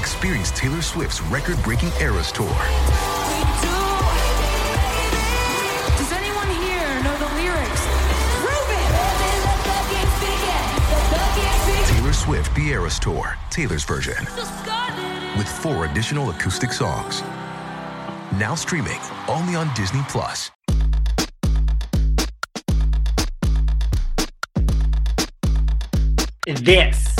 Experience Taylor Swift's record-breaking Eras Tour. Does anyone here know the lyrics? Taylor Swift The Eras Tour, Taylor's version, with four additional acoustic songs. Now streaming only on Disney Plus. This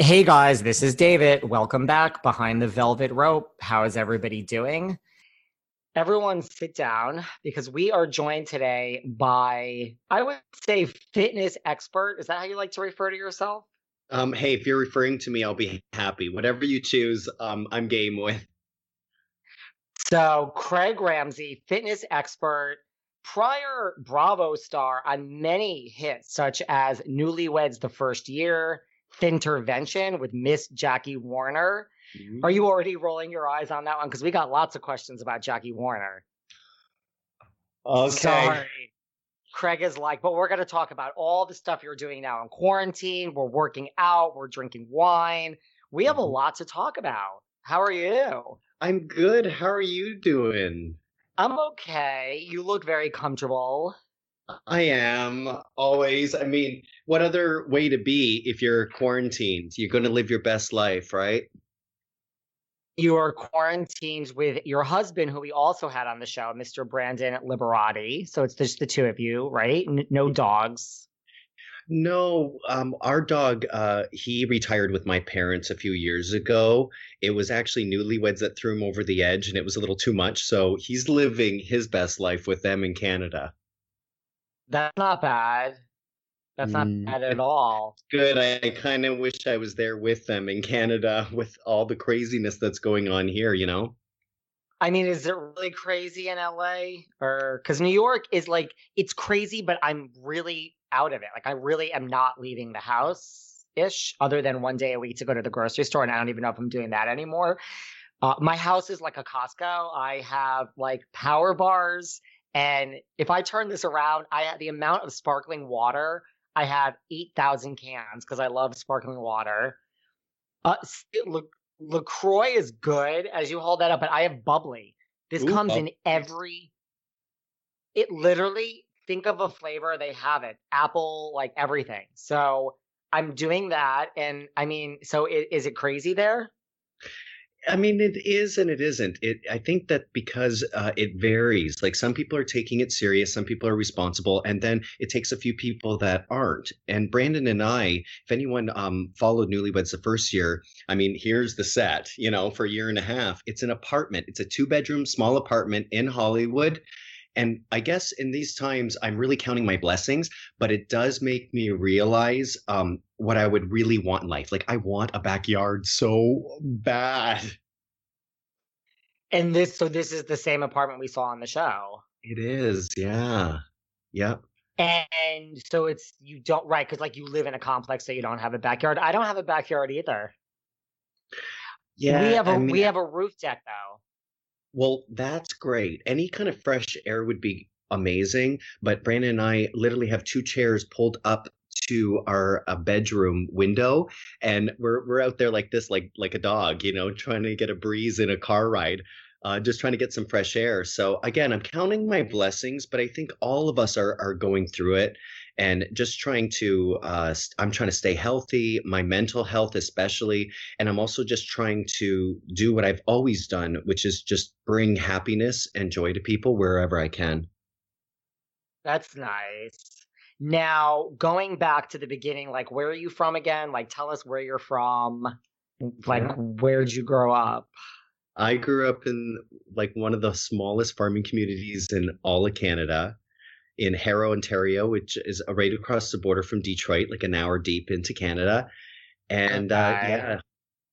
Hey guys, this is David. Welcome back behind the velvet rope. How is everybody doing? Everyone sit down because we are joined today by, I would say, fitness expert. Is that how you like to refer to yourself? Um, hey, if you're referring to me, I'll be happy. Whatever you choose, um, I'm game with. So, Craig Ramsay, fitness expert, prior Bravo star on many hits such as Newlyweds the First Year, Intervention with Miss Jackie Warner. Are you already rolling your eyes on that one? Because we got lots of questions about Jackie Warner. Okay. Sorry. Craig is like, but we're going to talk about all the stuff you're doing now in quarantine. We're working out, we're drinking wine. We have a Mhm. lot to talk about. How are you? I'm good. How are you doing? I'm okay. You look very comfortable. I am always. I mean, what other way to be if you're quarantined? You're going to live your best life, right? You are quarantined with your husband, who we also had on the show, Mr. Brandon Liberati. So it's just the two of you, right? N- no dogs. No, um, our dog, uh, he retired with my parents a few years ago. It was actually newlyweds that threw him over the edge, and it was a little too much. So he's living his best life with them in Canada. That's not bad. That's not Mm. bad at all. Good. I, I kind of wish I was there with them in Canada with all the craziness that's going on here, you know? I mean, is it really crazy in LA? Or because New York is like, it's crazy, but I'm really out of it. Like, I really am not leaving the house ish, other than one day a week to go to the grocery store. And I don't even know if I'm doing that anymore. Uh, my house is like a Costco. I have like power bars. And if I turn this around, I had the amount of sparkling water. I have 8,000 cans because I love sparkling water. Uh, La- LaCroix is good as you hold that up, but I have bubly. This Ooh, comes in every. It literally, think of a flavor, they have it. Apple, like everything. So I'm doing that. And I mean, so i- is it crazy there? I mean, it is and it isn't. It. I think that because uh, it varies. Like some people are taking it serious, some people are responsible, and then it takes a few people that aren't. And Brandon and I, if anyone um, followed Newlyweds the first year, I mean, here's the set. You know, for a year and a half, it's an apartment. It's a two-bedroom, small apartment in Hollywood. And I guess in these times, I'm really counting my blessings, but it does make me realize um, what I would really want in life. Like, I want a backyard so bad. And this, so this is the same apartment we saw on the show. It is, yeah. Yep. And so it's, you don't, right? Because like you live in a complex, so you don't have a backyard. I don't have a backyard either. Yeah. we have a I mean, we have a roof deck though. Well, that's great. Any kind of fresh air would be amazing. But Brandon and I literally have two chairs pulled up to our uh, bedroom window, and we're we're out there like this, like like a dog, you know, trying to get a breeze in a car ride. Uh, just trying to get some fresh air. So again, I'm counting my blessings, but I think all of us are are going through it. And just trying to uh, i'm trying to stay healthy my mental health especially and i'm also just trying to do what i've always done which is just bring happiness and joy to people wherever i can. That's nice. Now going back to the beginning like where are you from again? Like tell us where you're from like where did you grow up? I grew up in like one of the smallest farming communities in all of canada in Harrow, Ontario, which is right across the border from Detroit, like an hour deep into Canada. And uh, yeah,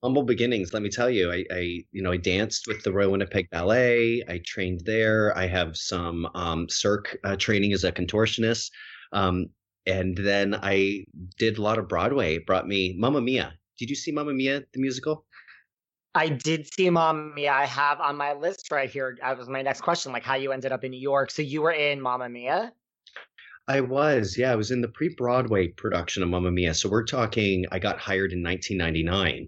humble beginnings. Let me tell you, I, I, you know I danced with the Royal Winnipeg Ballet. I trained there. I have some um, Cirque uh, training as a contortionist. Um, and then I did a lot of Broadway. It brought me Mamma Mia. Did you see Mamma Mia the musical? I did see Mamma Mia. I have on my list right here. That was my next question, like how you ended up in New York. So you were in Mamma Mia? I was, yeah. I was in the pre-Broadway production of Mamma Mia. So we're talking. I got hired in 1999,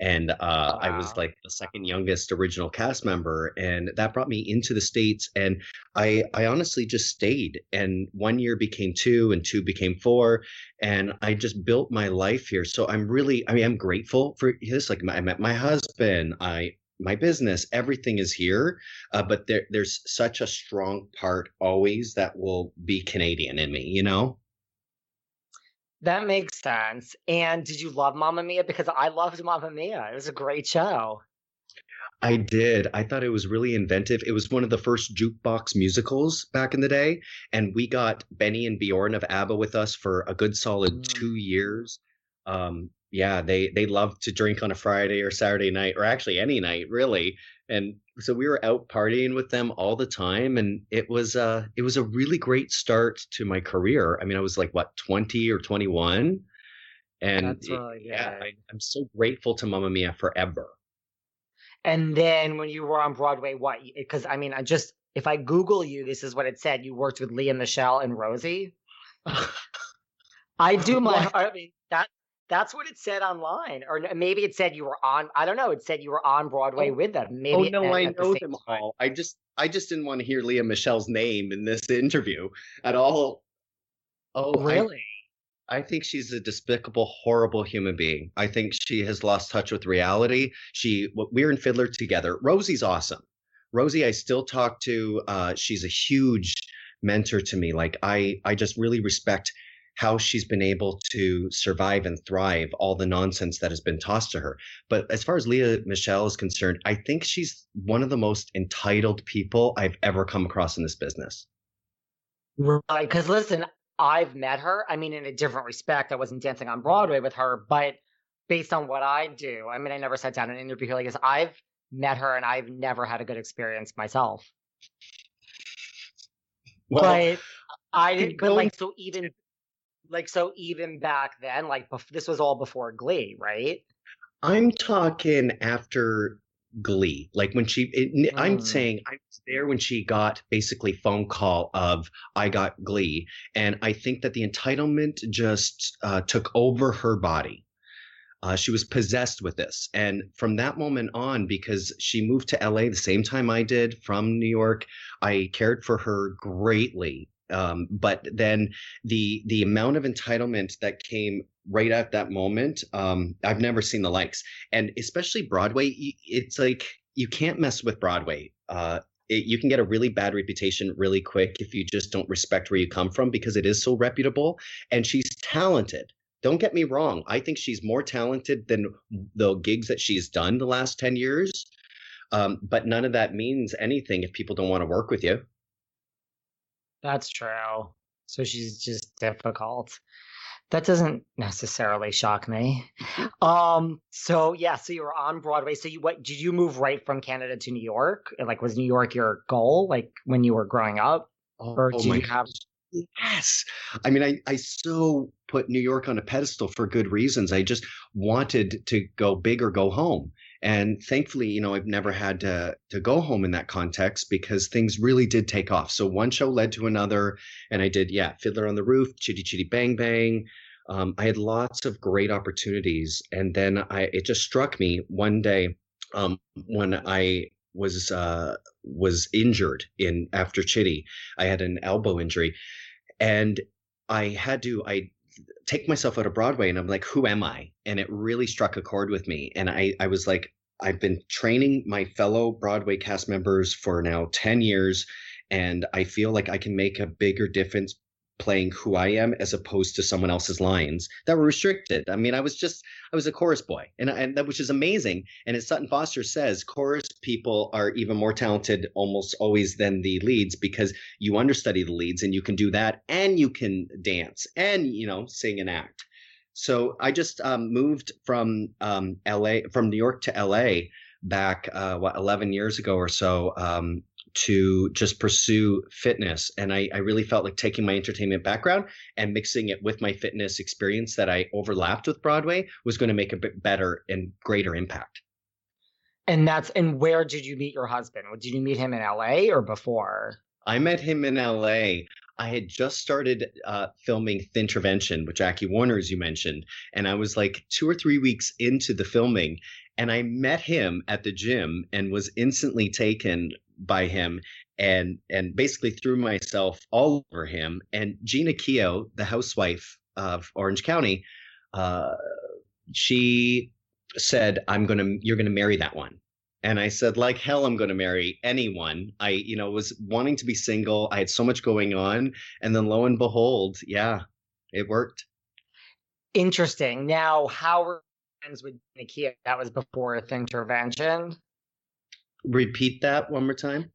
and uh, wow. I was like the second youngest original cast member, and that brought me into the states. And I, I honestly just stayed. And one year became two, and two became four, and I just built my life here. So I'm really, I mean, I'm grateful for this. Like, I met my husband. I my business, everything is here. Uh, but there, there's such a strong part always that will be Canadian in me, you know? That makes sense. And did you love Mamma Mia? Because I loved Mamma Mia. It was a great show. I did. I thought it was really inventive. It was one of the first jukebox musicals back in the day. And we got Benny and Bjorn of ABBA with us for a good solid mm. two years. Um, yeah, they they love to drink on a Friday or Saturday night, or actually any night, really. And so we were out partying with them all the time, and it was uh it was a really great start to my career. I mean, I was like what twenty or twenty one, and That's really yeah, I, I'm so grateful to Mamma Mia forever. And then when you were on Broadway, what? Because I mean, I just if I Google you, this is what it said. You worked with Lea Michele and Rosie. I do my. I mean, that that's what it said online, or maybe it said you were on. I don't know. It said you were on Broadway oh, with them. Oh, maybe. Oh no, at, I know the them all. I just, I just didn't want to hear Lea Michele's name in this interview at all. Oh, really? I, I think she's a despicable, horrible human being. I think she has lost touch with reality. She, we're in Fiddler together. Rosie's awesome. Rosie, I still talk to. Uh, she's a huge mentor to me. Like I, I just really respect how she's been able to survive and thrive all the nonsense that has been tossed to her. But as far as Lea Michele is concerned, I think she's one of the most entitled people I've ever come across in this business. Right. Because listen, I've met her. I mean, in a different respect, I wasn't dancing on Broadway with her, but based on what I do, I mean, I never sat down and interviewed her like this. I've met her and I've never had a good experience myself. Well, but I, but like, so even like so even back then like bef- this was all before glee right i'm talking after glee like when she it, mm. i'm saying i was there when she got basically phone call of i got glee and i think that the entitlement just uh, took over her body uh, she was possessed with this and from that moment on because she moved to la the same time i did from new york i cared for her greatly um, but then the the amount of entitlement that came right at that moment, um, I've never seen the likes. And especially Broadway, it's like you can't mess with Broadway. Uh, it, you can get a really bad reputation really quick if you just don't respect where you come from because it is so reputable. And she's talented. Don't get me wrong. I think she's more talented than the gigs that she's done the last 10 years. Um, but none of that means anything if people don't want to work with you. That's true. So she's just difficult. That doesn't necessarily shock me. Um. So yeah. So you were on Broadway. So you what? Did you move right from Canada to New York? Like, was New York your goal? Like when you were growing up, oh, or did oh you have? Yes. I mean, I, I so put New York on a pedestal for good reasons. I just wanted to go big or go home. And thankfully, you know, I've never had to to go home in that context because things really did take off. So one show led to another, and I did, yeah, Fiddler on the Roof, Chitty Chitty Bang Bang. Um, I had lots of great opportunities, and then I it just struck me one day um, when I was uh, was injured in after Chitty. I had an elbow injury, and I had to I take myself out of Broadway and I'm like, who am I? And it really struck a chord with me. And I I was like, I've been training my fellow Broadway cast members for now 10 years and I feel like I can make a bigger difference playing who I am as opposed to someone else's lines that were restricted. I mean, I was just I was a chorus boy, and and that which is amazing. And as Sutton Foster says, chorus people are even more talented almost always than the leads because you understudy the leads and you can do that and you can dance and you know sing and act. So I just um, moved from um, LA from New York to LA back uh, what 11 years ago or so um, to just pursue fitness. And I, I really felt like taking my entertainment background and mixing it with my fitness experience that I overlapped with Broadway was going to make a bit better and greater impact. And that's and where did you meet your husband? Did you meet him in LA or before? I met him in LA. I had just started uh, filming Thintervention with Jackie Warner, as you mentioned, and I was like two or three weeks into the filming, and I met him at the gym and was instantly taken by him and and basically threw myself all over him. And Jeana Keough, the housewife of Orange County, uh, she said, "I'm gonna, you're gonna marry that one." And I said, like hell, I'm going to marry anyone. I, you know, was wanting to be single. I had so much going on. And then lo and behold, yeah, it worked. Interesting. Now, how were friends with Nikia? That was before the intervention. Repeat that one more time.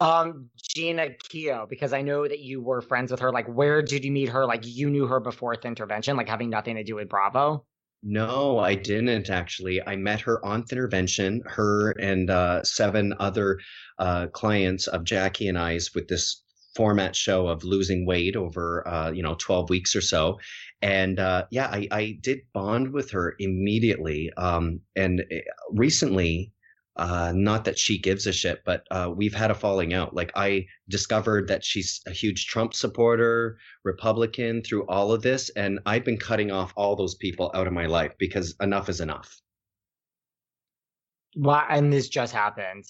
Um, Jeana Keough, because I know that you were friends with her. Like, where did you meet her? Like, you knew her before the intervention, like having nothing to do with Bravo. No, I didn't actually. I met her on Thintervention, her and uh, seven other uh, clients of Jackie and I's with this format show of losing weight over uh, you know 12 weeks or so and uh, yeah I, I did bond with her immediately um, and eh, recently uh, not that she gives a shit, but uh, we've had a falling out. Like I discovered that she's a huge Trump supporter, Republican through all of this, and I've been cutting off all those people out of my life because enough is enough. Well, and this just happened.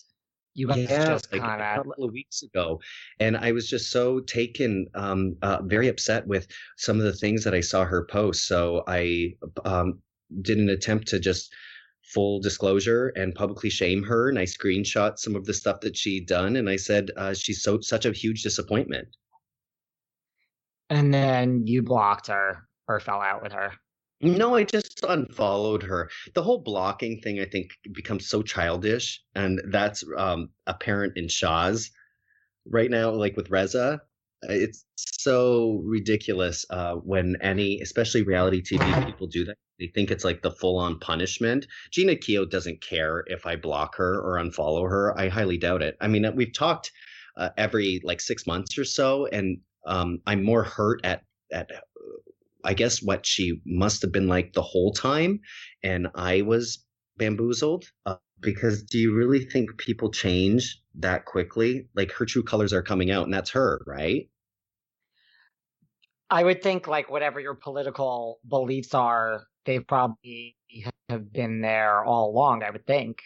You guys yeah, just like kind of a couple of weeks ago, and I was just so taken, um, uh, very upset with some of the things that I saw her post. So I um, did an attempt to just full disclosure and publicly shame her. And I screenshot some of the stuff that she'd done, and I said uh, she's so such a huge disappointment. And then you blocked her or fell out with her. No, I just unfollowed her. The whole blocking thing, I think, becomes so childish, and that's um, apparent in Shahs right now. Like with Reza, it's so ridiculous uh, when any, especially reality TV people do that. They think it's like the full on punishment. Jeana Keough doesn't care if I block her or unfollow her. I highly doubt it. I mean, we've talked uh, every like six months or so, and um, I'm more hurt at at I guess what she must have been like the whole time, and I was bamboozled. Uh, because do you really think people change that quickly? Like her true colors are coming out, and that's her, right? I would think like whatever your political beliefs are, they probably have been there all along, I would think.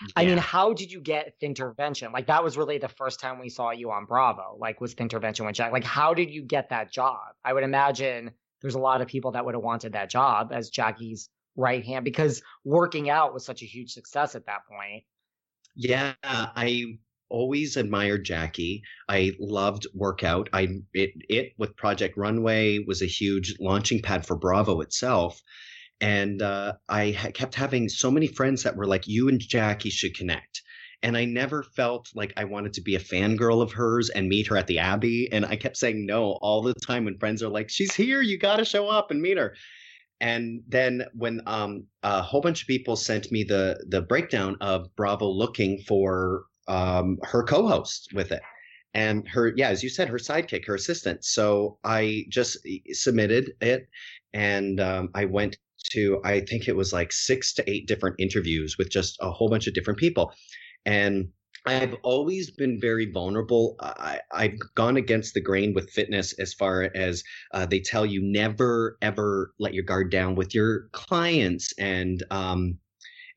Yeah. I mean, how did you get intervention? Like that was really the first time we saw you on Bravo. Like was intervention with Jack. Like how did you get that job? I would imagine there's a lot of people that would have wanted that job as Jackie's right hand because working out was such a huge success at that point. Yeah, I always admired Jackie. I loved workout. I it it with Project Runway was a huge launching pad for Bravo itself. And uh, I ha- kept having so many friends that were like, "You and Jackie should connect." And I never felt like I wanted to be a fangirl of hers and meet her at the Abbey. And I kept saying no all the time when friends are like, "She's here, you got to show up and meet her." And then when um, a whole bunch of people sent me the the breakdown of Bravo looking for um, her co-host with it. And her yeah as you said her sidekick her assistant. So i just submitted it and um, i went to i think it was like six to eight different interviews with just a whole bunch of different people. And I've always been very vulnerable. I, have gone against the grain with fitness as far as uh, they tell you never ever let your guard down with your clients and um,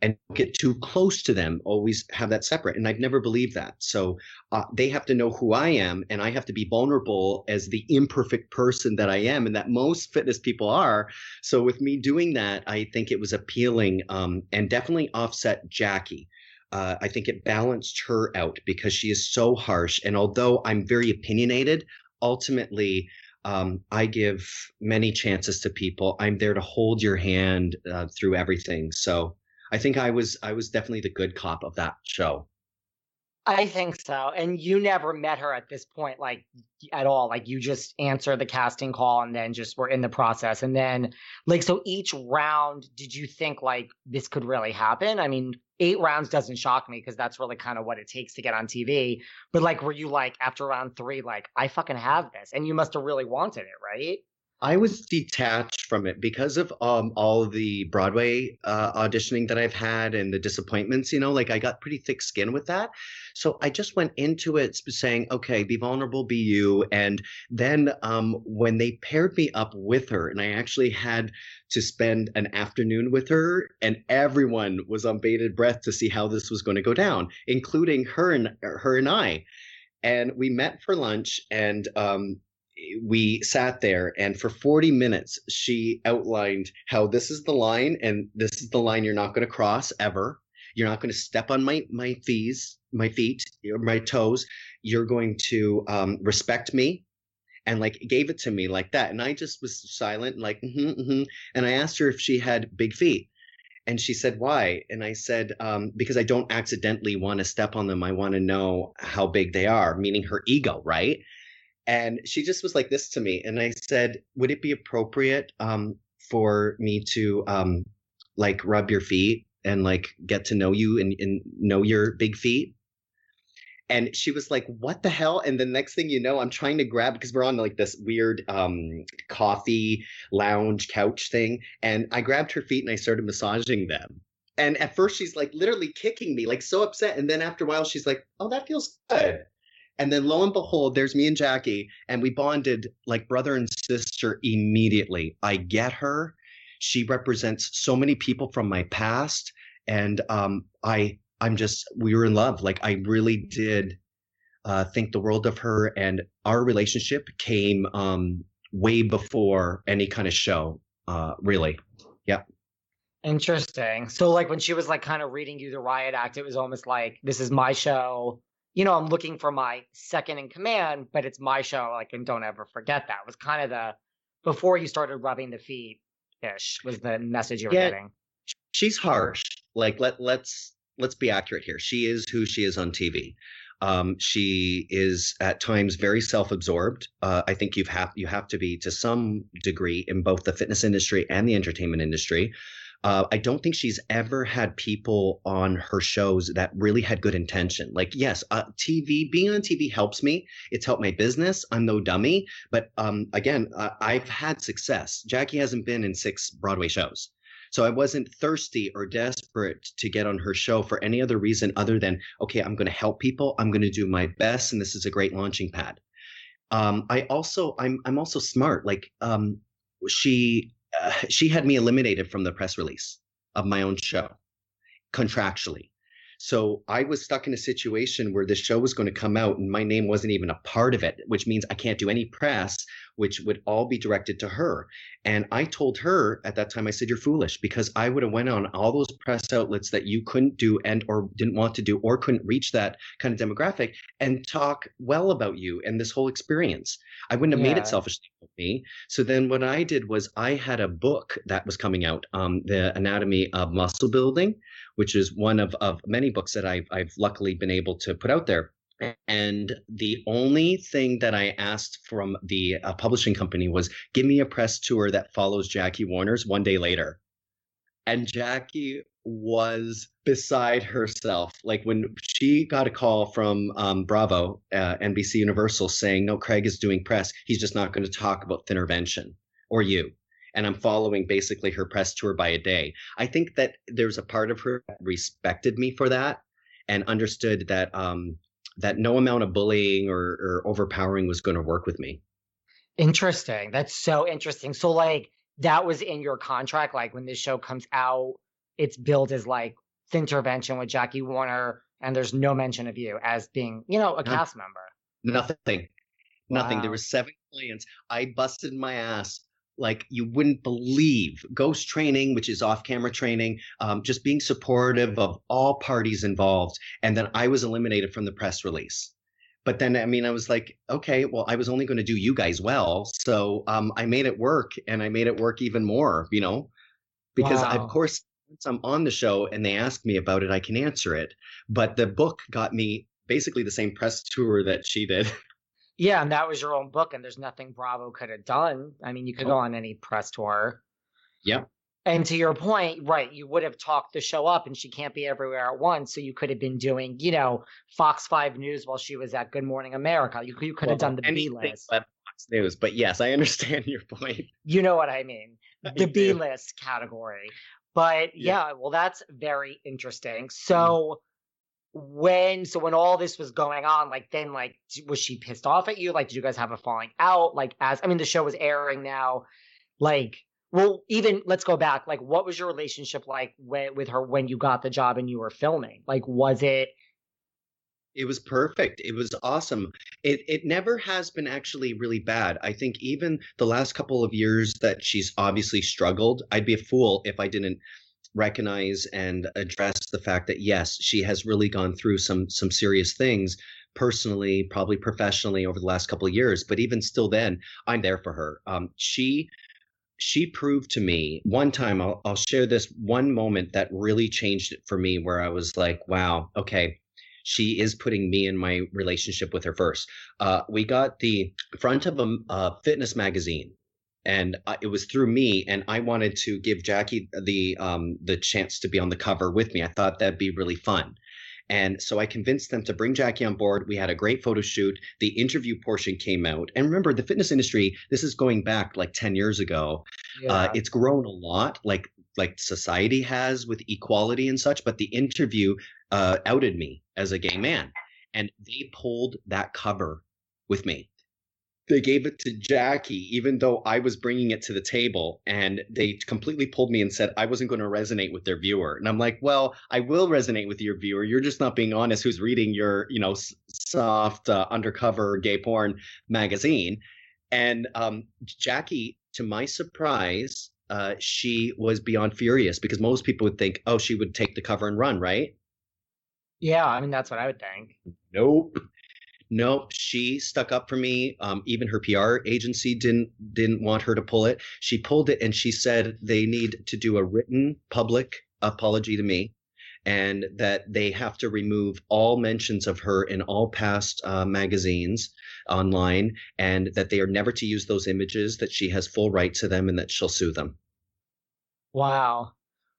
and get too close to them. Always have that separate. And I've never believed that. So uh, they have to know who I am, and I have to be vulnerable as the imperfect person that I am, and that most fitness people are. So with me doing that, I think it was appealing um, and definitely offset Jackie. Uh, I think it balanced her out because she is so harsh. And although I'm very opinionated, ultimately, um, I give many chances to people. I'm there to hold your hand uh, through everything. So I think I was I was definitely the good cop of that show. I think so. And you never met her at this point, like at all. Like you just answer the casting call and then just were in the process. And then, like, so each round, did you think like this could really happen? I mean, eight rounds doesn't shock me because that's really kind of what it takes to get on TV. But like, were you like after round three, like, I fucking have this? And you must have really wanted it, right? I was detached from it because of um, all the Broadway uh, auditioning that I've had and the disappointments. You know, like I got pretty thick skin with that. So I just went into it saying, okay, be vulnerable, be you. And then um, when they paired me up with her, and I actually had to spend an afternoon with her, and everyone was on bated breath to see how this was going to go down, including her and her and I. And we met for lunch, and um, we sat there and for 40 minutes she outlined how this is the line and this is the line you're not going to cross ever. You're not going to step on my my fees my feet my toes. You're going to um, respect me and like gave it to me like that. And i just was silent like mm-hmm, mm-hmm. and i asked her if she had big feet. And she said why? And i said um, because i don't accidentally want to step on them. I want to know how big they are meaning her ego right and she just was like this to me and i said would it be appropriate um, for me to um, like rub your feet and like get to know you and, and know your big feet? And she was like what the hell? And the next thing you know i'm trying to grab because we're on like this weird um, coffee lounge couch thing and i grabbed her feet and i started massaging them. And at first she's like literally kicking me like so upset and then after a while she's like oh that feels good and then lo and behold, there's me and Jackie, and we bonded like brother and sister immediately. I get her. She represents so many people from my past. And um, I I'm just we were in love. Like I really did uh, think the world of her and our relationship came um, way before any kind of show. Uh, really. Yeah. Interesting. So like when she was like kind of reading you the riot act, it was almost like this is my show you know, I'm looking for my second in command, but it's my show. Like, and don't ever forget that was kind of the before you started rubbing the feet ish was the message you were yeah, getting. She's harsh. Like, let let's let's be accurate here. She is who she is on TV. Um, she is at times very self-absorbed. Uh, I think you have you have to be to some degree in both the fitness industry and the entertainment industry. Uh, I don't think she's ever had people on her shows that really had good intention. Like, yes, uh, TV, being on TV helps me. It's helped my business. I'm no dummy. But um, again, uh, I've had success. Jackie hasn't been in six Broadway shows. So I wasn't thirsty or desperate to get on her show for any other reason other than, okay, I'm going to help people. I'm going to do my best. And this is a great launching pad. Um, I also, I'm, I'm also smart. Like, um, she uh, she had me eliminated from the press release of my own show contractually. So I was stuck in a situation where the show was going to come out and my name wasn't even a part of it, which means I can't do any press, which would all be directed to her. And I told her at that time, I said, "You're foolish," because I would have went on all those press outlets that you couldn't do and or didn't want to do or couldn't reach that kind of demographic and talk well about you and this whole experience. I wouldn't have yeah. made it selfishly with me. So then what I did was I had a book that was coming out, um, the Anatomy of Muscle Building, which is one of, of many books that I've, I've luckily been able to put out there. And the only thing that I asked from the uh, publishing company was give me a press tour that follows Jackie Warner's one day later. And Jackie was beside herself. Like when she got a call from um, Bravo, uh, NBC Universal, saying, No, Craig is doing press. He's just not going to talk about Thintervention or you. And I'm following basically her press tour by a day. I think that there's a part of her that respected me for that and understood that um, that no amount of bullying or, or overpowering was going to work with me. Interesting. That's so interesting. So like that was in your contract. Like when this show comes out, it's billed as like the intervention with Jackie Warner, and there's no mention of you as being, you know, a cast member. Nothing. Nothing. There Wow. were seven clients. I busted my ass like you wouldn't believe. Ghost training, which is off-camera training, um, just being supportive of all parties involved, and then I was eliminated from the press release. But then, I mean, I was like, okay, well, I was only going to do you guys well, so um, I made it work, and I made it work even more, you know, because Wow. of course, once I'm on the show and they ask me about it, I can answer it. But the book got me basically the same press tour that she did. Yeah, and that was your own book, and there's nothing Bravo could have done. I mean, you could go on any press tour. Yep. And to your point, right, you would have talked the show up, and she can't be everywhere at once. So you could have been doing, you know, Fox 5 News while she was at Good Morning America. You, you could have done the B list. but Fox News. But yes, I understand your point. You know what I mean? The B list category. But Yeah. yeah, well, that's very interesting. Mm-hmm. So when so when all this was going on, like then like was she pissed off at you? Like did you guys have a falling out? Like as I mean the show was airing now, like well even let's go back. Like what was your relationship like with, with her when you got the job and you were filming? Like was it It was perfect. It was awesome. It it never has been actually really bad. I think even the last couple of years that she's obviously struggled, I'd be a fool if I didn't recognize and address the fact that yes, she has really gone through some some serious things personally, probably professionally over the last couple of years. But even still, then I'm there for her. Um, she she proved to me one time. I'll I'll share this one moment that really changed it for me, where I was like, wow, okay. She is putting me in my relationship with her first. Uh, we got the front of a, a fitness magazine and uh, it was through me and i wanted to give jackie the um the chance to be on the cover with me. I thought that'd be really fun. And so i convinced them to bring jackie on board. We had a great photo shoot. The interview portion came out. And remember the fitness industry this is going back like 10 years ago. Uh, it's grown a lot like like society has with equality and such but the interview uh, outed me as a gay man. And they pulled that cover with me they gave it to Jackie, even though I was bringing it to the table, and they completely pulled me and said I wasn't going to resonate with their viewer. And I'm like, well, I will resonate with your viewer. You're just not being honest. Who's reading your, you know, soft uh, undercover gay porn magazine? And um, Jackie, to my surprise, uh, she was beyond furious because most people would think, oh, she would take the cover and run, right? yeah, I mean that's what I would think. Nope. Nope. She stuck up for me. Um, even her PR agency didn't didn't want her to pull it. She pulled it and she said they need to do a written public apology to me and that they have to remove all mentions of her in all past uh, magazines online and that they are never to use those images that she has full right to them and that she'll sue them Wow.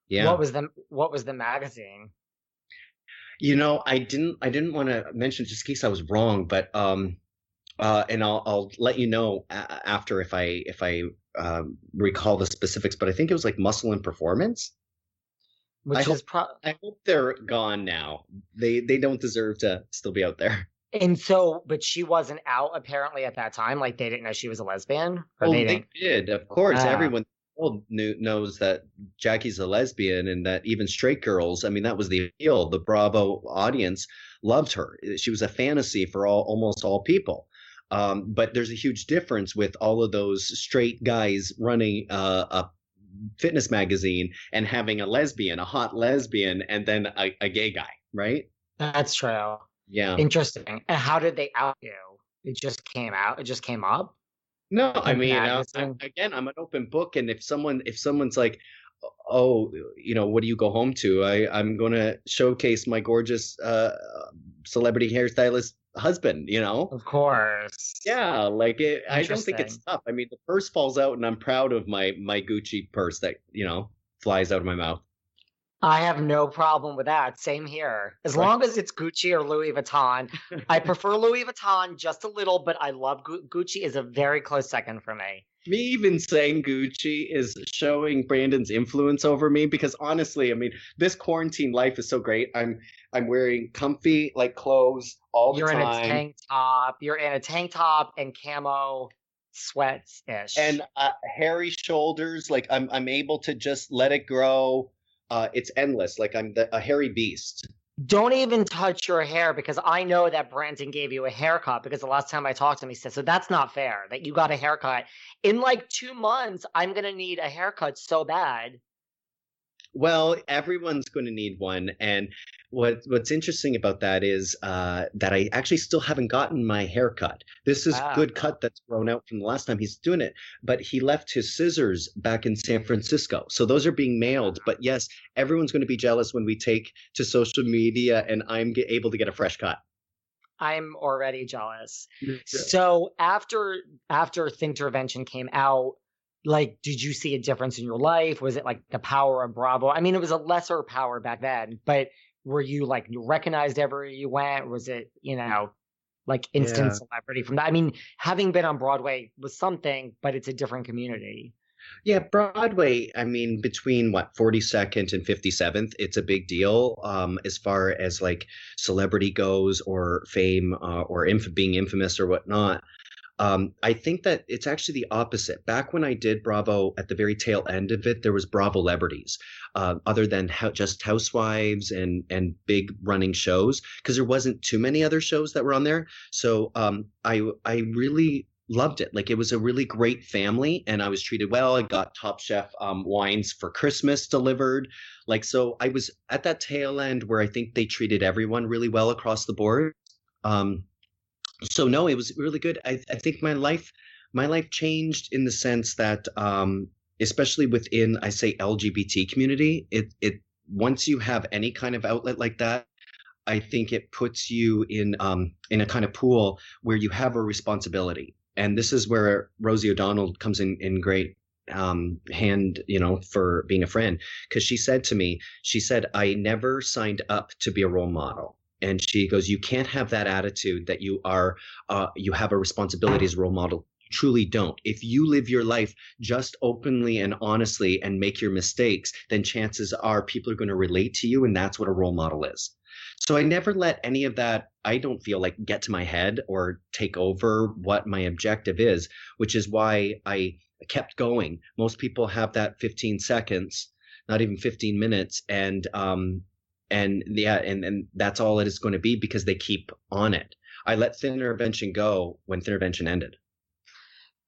yeah What was the what was the magazine? You know, I didn't I didn't want to mention just in case I was wrong, but um uh and I'll I'll let you know a- after if I if I um recall the specifics, but I think it was like Muscle and Performance. Which I hope- is pro I hope they're gone now. They they don't deserve to still be out there. And so, but she wasn't out apparently at that time. Like they didn't know she was a lesbian, or Oh, they they didn't. of course. Ah. Everyone world knew, knows that Jackie's a lesbian, and that even straight girls. I mean, that was the appeal. The Bravo audience loved her. She was a fantasy for all almost all people. Um, but there's a huge difference with all of those straight guys running uh, a fitness magazine and having a lesbian, a hot lesbian, and then a, a gay guy, right? That's true. Yeah. Interesting. And how did they out you? It just came out. It just came up. No, I mean, magazine? I- again, I'm an open book, and if someone if someone's like, "Oh, you know, what do you go home to?" I I'm going to showcase my gorgeous uh, celebrity hairstylist husband. You know, Of course. yeah, like it, I don't think it's tough. I mean, the purse falls out, and I'm proud of my my Gucci purse that you know flies out of my mouth. I have no problem with that. Same here. As Right. long as it's Gucci or Louis Vuitton. I prefer Louis Vuitton just a little, but I love Gu- Gucci is a very close second for me. me even saying Gucci is showing Brandon's influence over me because honestly, I mean, this quarantine life is so great. I'm I'm wearing comfy like clothes all the You're in time. a tank top. You're in a tank top and camo sweats ish. and uh, hairy shoulders like I'm I'm able to just let it grow uh, it's endless. Like I'm the, a hairy beast. Don't even touch your hair because I know that Brandon gave you a haircut because the last time I talked to him, he said, So that's not fair that you got a haircut. In like two months, I'm going to need a haircut so bad. Well, everyone's going to need one, and what what's interesting about that is uh, that I actually still haven't gotten my haircut. This is ah. good cut that's grown out from the last time he's doing it, but he left his scissors back in San Francisco, so those are being mailed. But yes, everyone's going to be jealous when we take to social media and I'm get, able to get a fresh cut. I'm already jealous. Yeah. So after after Thintervention came out, like did you see a difference in your life? Was it like the power of bravo? I mean it was a lesser power back then but were you like recognized everywhere you went? Was it you know like instant yeah. celebrity from that? I mean having been on broadway was something but it's a different community. Yeah broadway i mean between what 42nd and 57th it's a big deal um as far as like celebrity goes or fame uh, or inf- being infamous or whatnot um, I think that it's actually the opposite. Back when I did Bravo at the very tail end of it, there was Bravo celebrities, uh, other than ho- just Housewives and and big running shows, because there wasn't too many other shows that were on there. So um, I I really loved it. Like it was a really great family, and I was treated well. I got Top Chef um, wines for Christmas delivered. Like so, I was at that tail end where I think they treated everyone really well across the board. Um, so no, it was really good. I, I think my life my life changed in the sense that um, especially within I say LGBT community, it it once you have any kind of outlet like that, I think it puts you in um, in a kind of pool where you have a responsibility. And this is where Rosie O'Donnell comes in in great um, hand, you know, for being a friend. Because she said to me, she said, I never signed up to be a role model and she goes you can't have that attitude that you are uh, you have a responsibility as a role model. You truly don't. If you live your life just openly and honestly and make your mistakes then chances are people are going to relate to you and that's what a role model is. So i never let any of that i don't feel like get to my head or take over what my objective is which is why i kept going. Most people have that 15 seconds not even 15 minutes and um, and yeah and and that's all it is going to be because they keep on it. I let Thin Intervention go when Thin Intervention ended.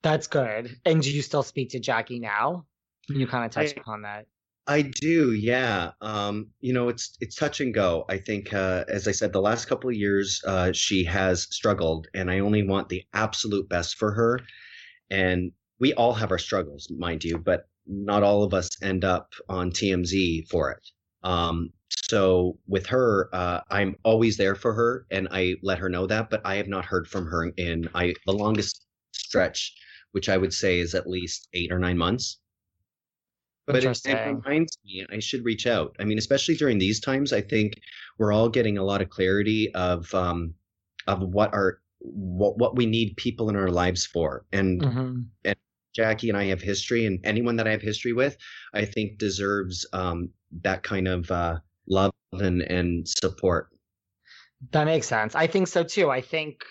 That's good. And do you still speak to jackie now? Can you kind of touch I, upon that? I do yeah. Um, you know it's it's touch and go. I think uh, as i said the last couple of years uh, she has struggled and i only want the absolute best for her. And we all have our struggles mind you but not all of us end up on tmz for it. Um, so with her, uh, I'm always there for her, and I let her know that. But I have not heard from her in I the longest stretch, which I would say is at least eight or nine months. But it, it reminds me I should reach out. I mean, especially during these times, I think we're all getting a lot of clarity of um, of what our what what we need people in our lives for, and mm-hmm. and Jackie and I have history, and anyone that I have history with, I think deserves um, that kind of uh, love and, and support. That makes sense. I think so too. I think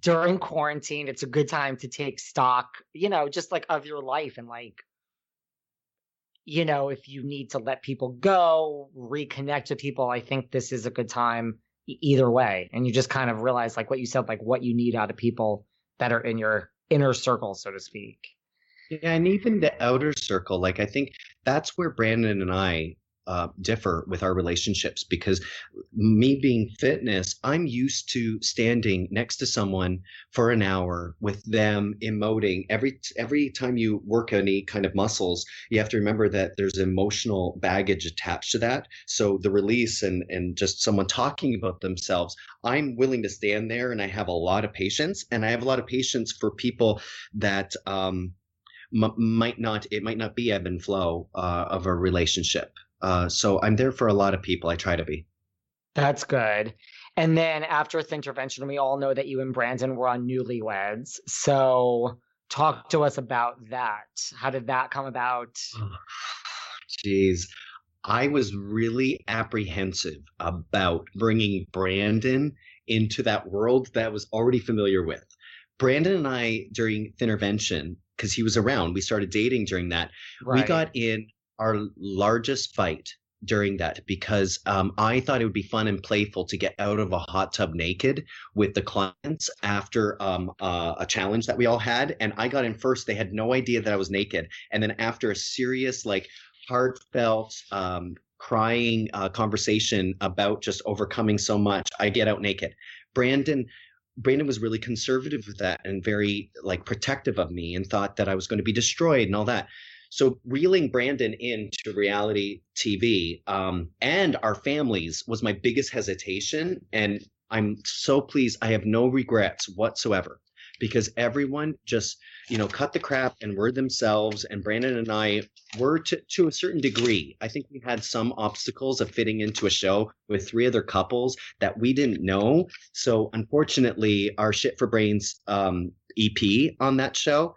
during quarantine, it's a good time to take stock, you know, just like of your life and like, you know, if you need to let people go, reconnect to people, I think this is a good time either way. And you just kind of realize, like what you said, like what you need out of people that are in your inner circle, so to speak. Yeah, and even the outer circle, like I think that's where Brandon and I uh, differ with our relationships because me being fitness, I'm used to standing next to someone for an hour with them emoting. Every every time you work any kind of muscles, you have to remember that there's emotional baggage attached to that. So the release and and just someone talking about themselves, I'm willing to stand there, and I have a lot of patience, and I have a lot of patience for people that. Um, m- might not it might not be ebb and flow uh, of a relationship uh, so I'm there for a lot of people. I try to be. That's good. And then after the intervention, we all know that you and Brandon were on Newlyweds. So talk to us about that. How did that come about? Jeez. I was really apprehensive about bringing Brandon into that world that I was already familiar with. Brandon and I, during Thintervention, because he was around, we started dating during that. Right. We got in our largest fight during that because um, I thought it would be fun and playful to get out of a hot tub naked with the clients after um, uh, a challenge that we all had. And I got in first. They had no idea that I was naked. And then after a serious, like, heartfelt, um, crying uh, conversation about just overcoming so much, I get out naked. Brandon. Brandon was really conservative with that and very like protective of me and thought that I was going to be destroyed and all that. So reeling Brandon into reality TV um, and our families was my biggest hesitation, and I'm so pleased. I have no regrets whatsoever because everyone just you know cut the crap and were themselves and brandon and i were to, to a certain degree i think we had some obstacles of fitting into a show with three other couples that we didn't know so unfortunately our shit for brains um, ep on that show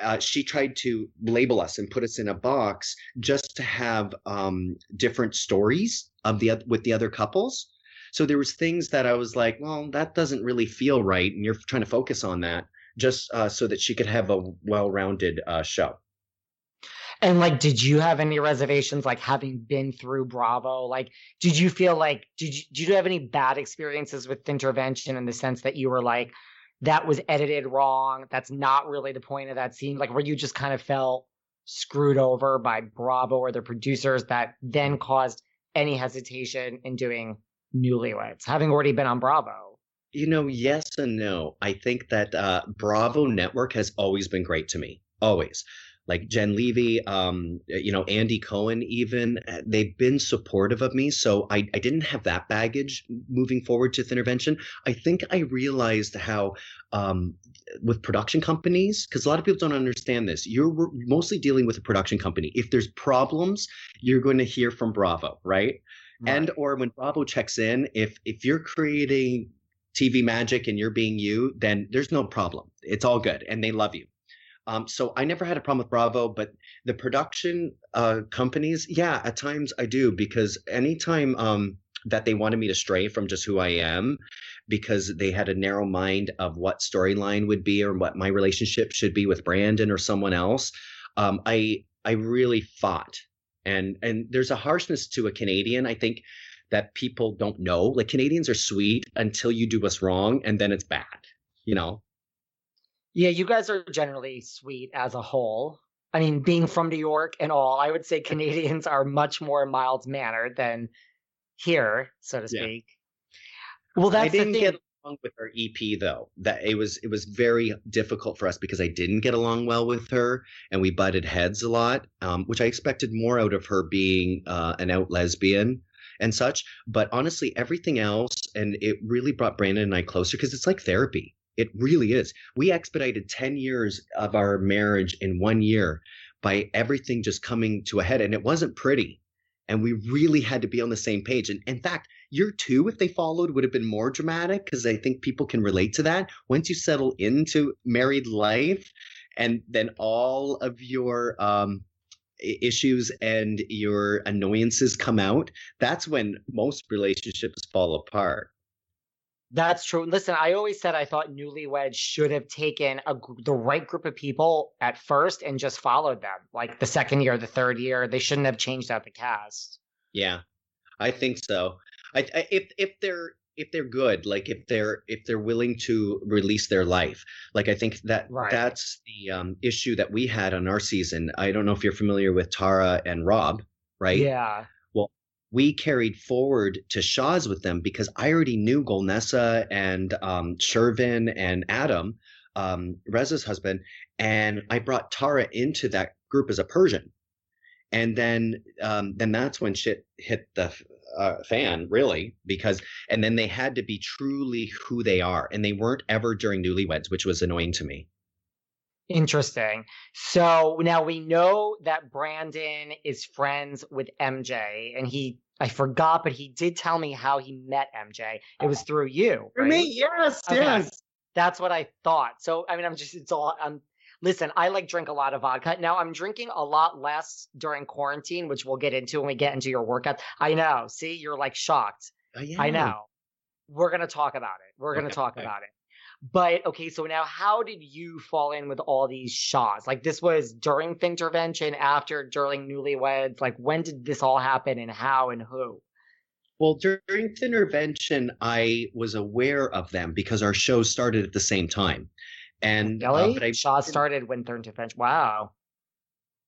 uh, she tried to label us and put us in a box just to have um, different stories of the with the other couples. So there was things that I was like, well, that doesn't really feel right, and you're trying to focus on that just uh, so that she could have a well-rounded uh, show. And like, did you have any reservations, like having been through Bravo? Like, did you feel like did you did you have any bad experiences with Thintervention in the sense that you were like, that was edited wrong. That's not really the point of that scene. Like where you just kind of felt screwed over by Bravo or the producers that then caused any hesitation in doing newlyweds, having already been on Bravo. You know, yes and no. I think that uh, Bravo Network has always been great to me. Always like Jen Levy, um, you know, Andy Cohen, even uh, they've been supportive of me. So I, I didn't have that baggage moving forward to Thintervention. I think I realized how um, with production companies, because a lot of people don't understand this, you're mostly dealing with a production company. If there's problems, you're going to hear from Bravo, right? right? And or when Bravo checks in, if if you're creating TV magic and you're being you, then there's no problem. It's all good, and they love you. Um, so I never had a problem with Bravo, but the production uh, companies, yeah, at times I do because anytime um, that they wanted me to stray from just who I am, because they had a narrow mind of what storyline would be or what my relationship should be with Brandon or someone else, um, I I really fought. And and there's a harshness to a Canadian, I think, that people don't know. Like Canadians are sweet until you do us wrong, and then it's bad. You know. Yeah, you guys are generally sweet as a whole. I mean, being from New York and all, I would say Canadians are much more mild mannered than here, so to speak. Yeah. Well, that's I didn't get along with her EP though. That it was it was very difficult for us because I didn't get along well with her, and we butted heads a lot, um, which I expected more out of her being uh, an out lesbian and such. But honestly, everything else, and it really brought Brandon and I closer because it's like therapy. It really is. We expedited 10 years of our marriage in one year by everything just coming to a head. And it wasn't pretty. And we really had to be on the same page. And in fact, year two, if they followed, would have been more dramatic because I think people can relate to that. Once you settle into married life and then all of your um, issues and your annoyances come out, that's when most relationships fall apart. That's true. Listen, I always said I thought Newlyweds should have taken a, the right group of people at first and just followed them. Like the second year, the third year, they shouldn't have changed out the cast. Yeah, I think so. I, I, if if they're if they're good, like if they're if they're willing to release their life, like I think that right. that's the um, issue that we had on our season. I don't know if you're familiar with Tara and Rob, right? Yeah we carried forward to Shahs with them because I already knew Golnesa and um, Shervin and Adam, um, Reza's husband, and I brought Tara into that group as a Persian. And then, um, then that's when shit hit the uh, fan, really, because and then they had to be truly who they are, and they weren't ever during Newlyweds, which was annoying to me. Interesting. So now we know that Brandon is friends with MJ, and he I forgot, but he did tell me how he met MJ. It was oh. through you. Through right? me, yes, okay. yes. That's what I thought. So I mean, I'm just it's all I'm listen, I like drink a lot of vodka. Now I'm drinking a lot less during quarantine, which we'll get into when we get into your workout. I know. See, you're like shocked. I, I know. We're gonna talk about it. We're gonna talk okay. about it. But okay, so now how did you fall in with all these Shahs? Like this was during Thintervention, after, during Newlyweds. Like when did this all happen, and how and who? Well, during the Thintervention, I was aware of them because our shows started at the same time. And uh, Really? I Shaw started when Thintervention. Wow.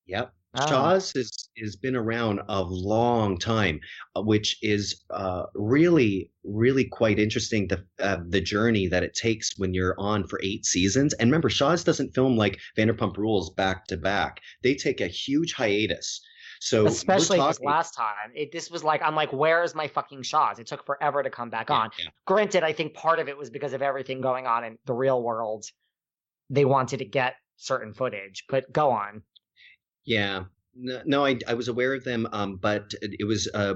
Yep. Oh. Shahs has has been around a long time, uh, which is uh, really really quite interesting. The uh, the journey that it takes when you're on for eight seasons. And remember, Shahs doesn't film like Vanderpump Rules back to back. They take a huge hiatus. So Especially this last time. It, this was like, I'm like, where is my fucking Shahs? It took forever to come back Yeah, on. yeah. Granted, I think part of it was because of everything going on in the real world. They wanted to get certain footage, but go on. Yeah. No, I, I was aware of them, um, but it it was uh,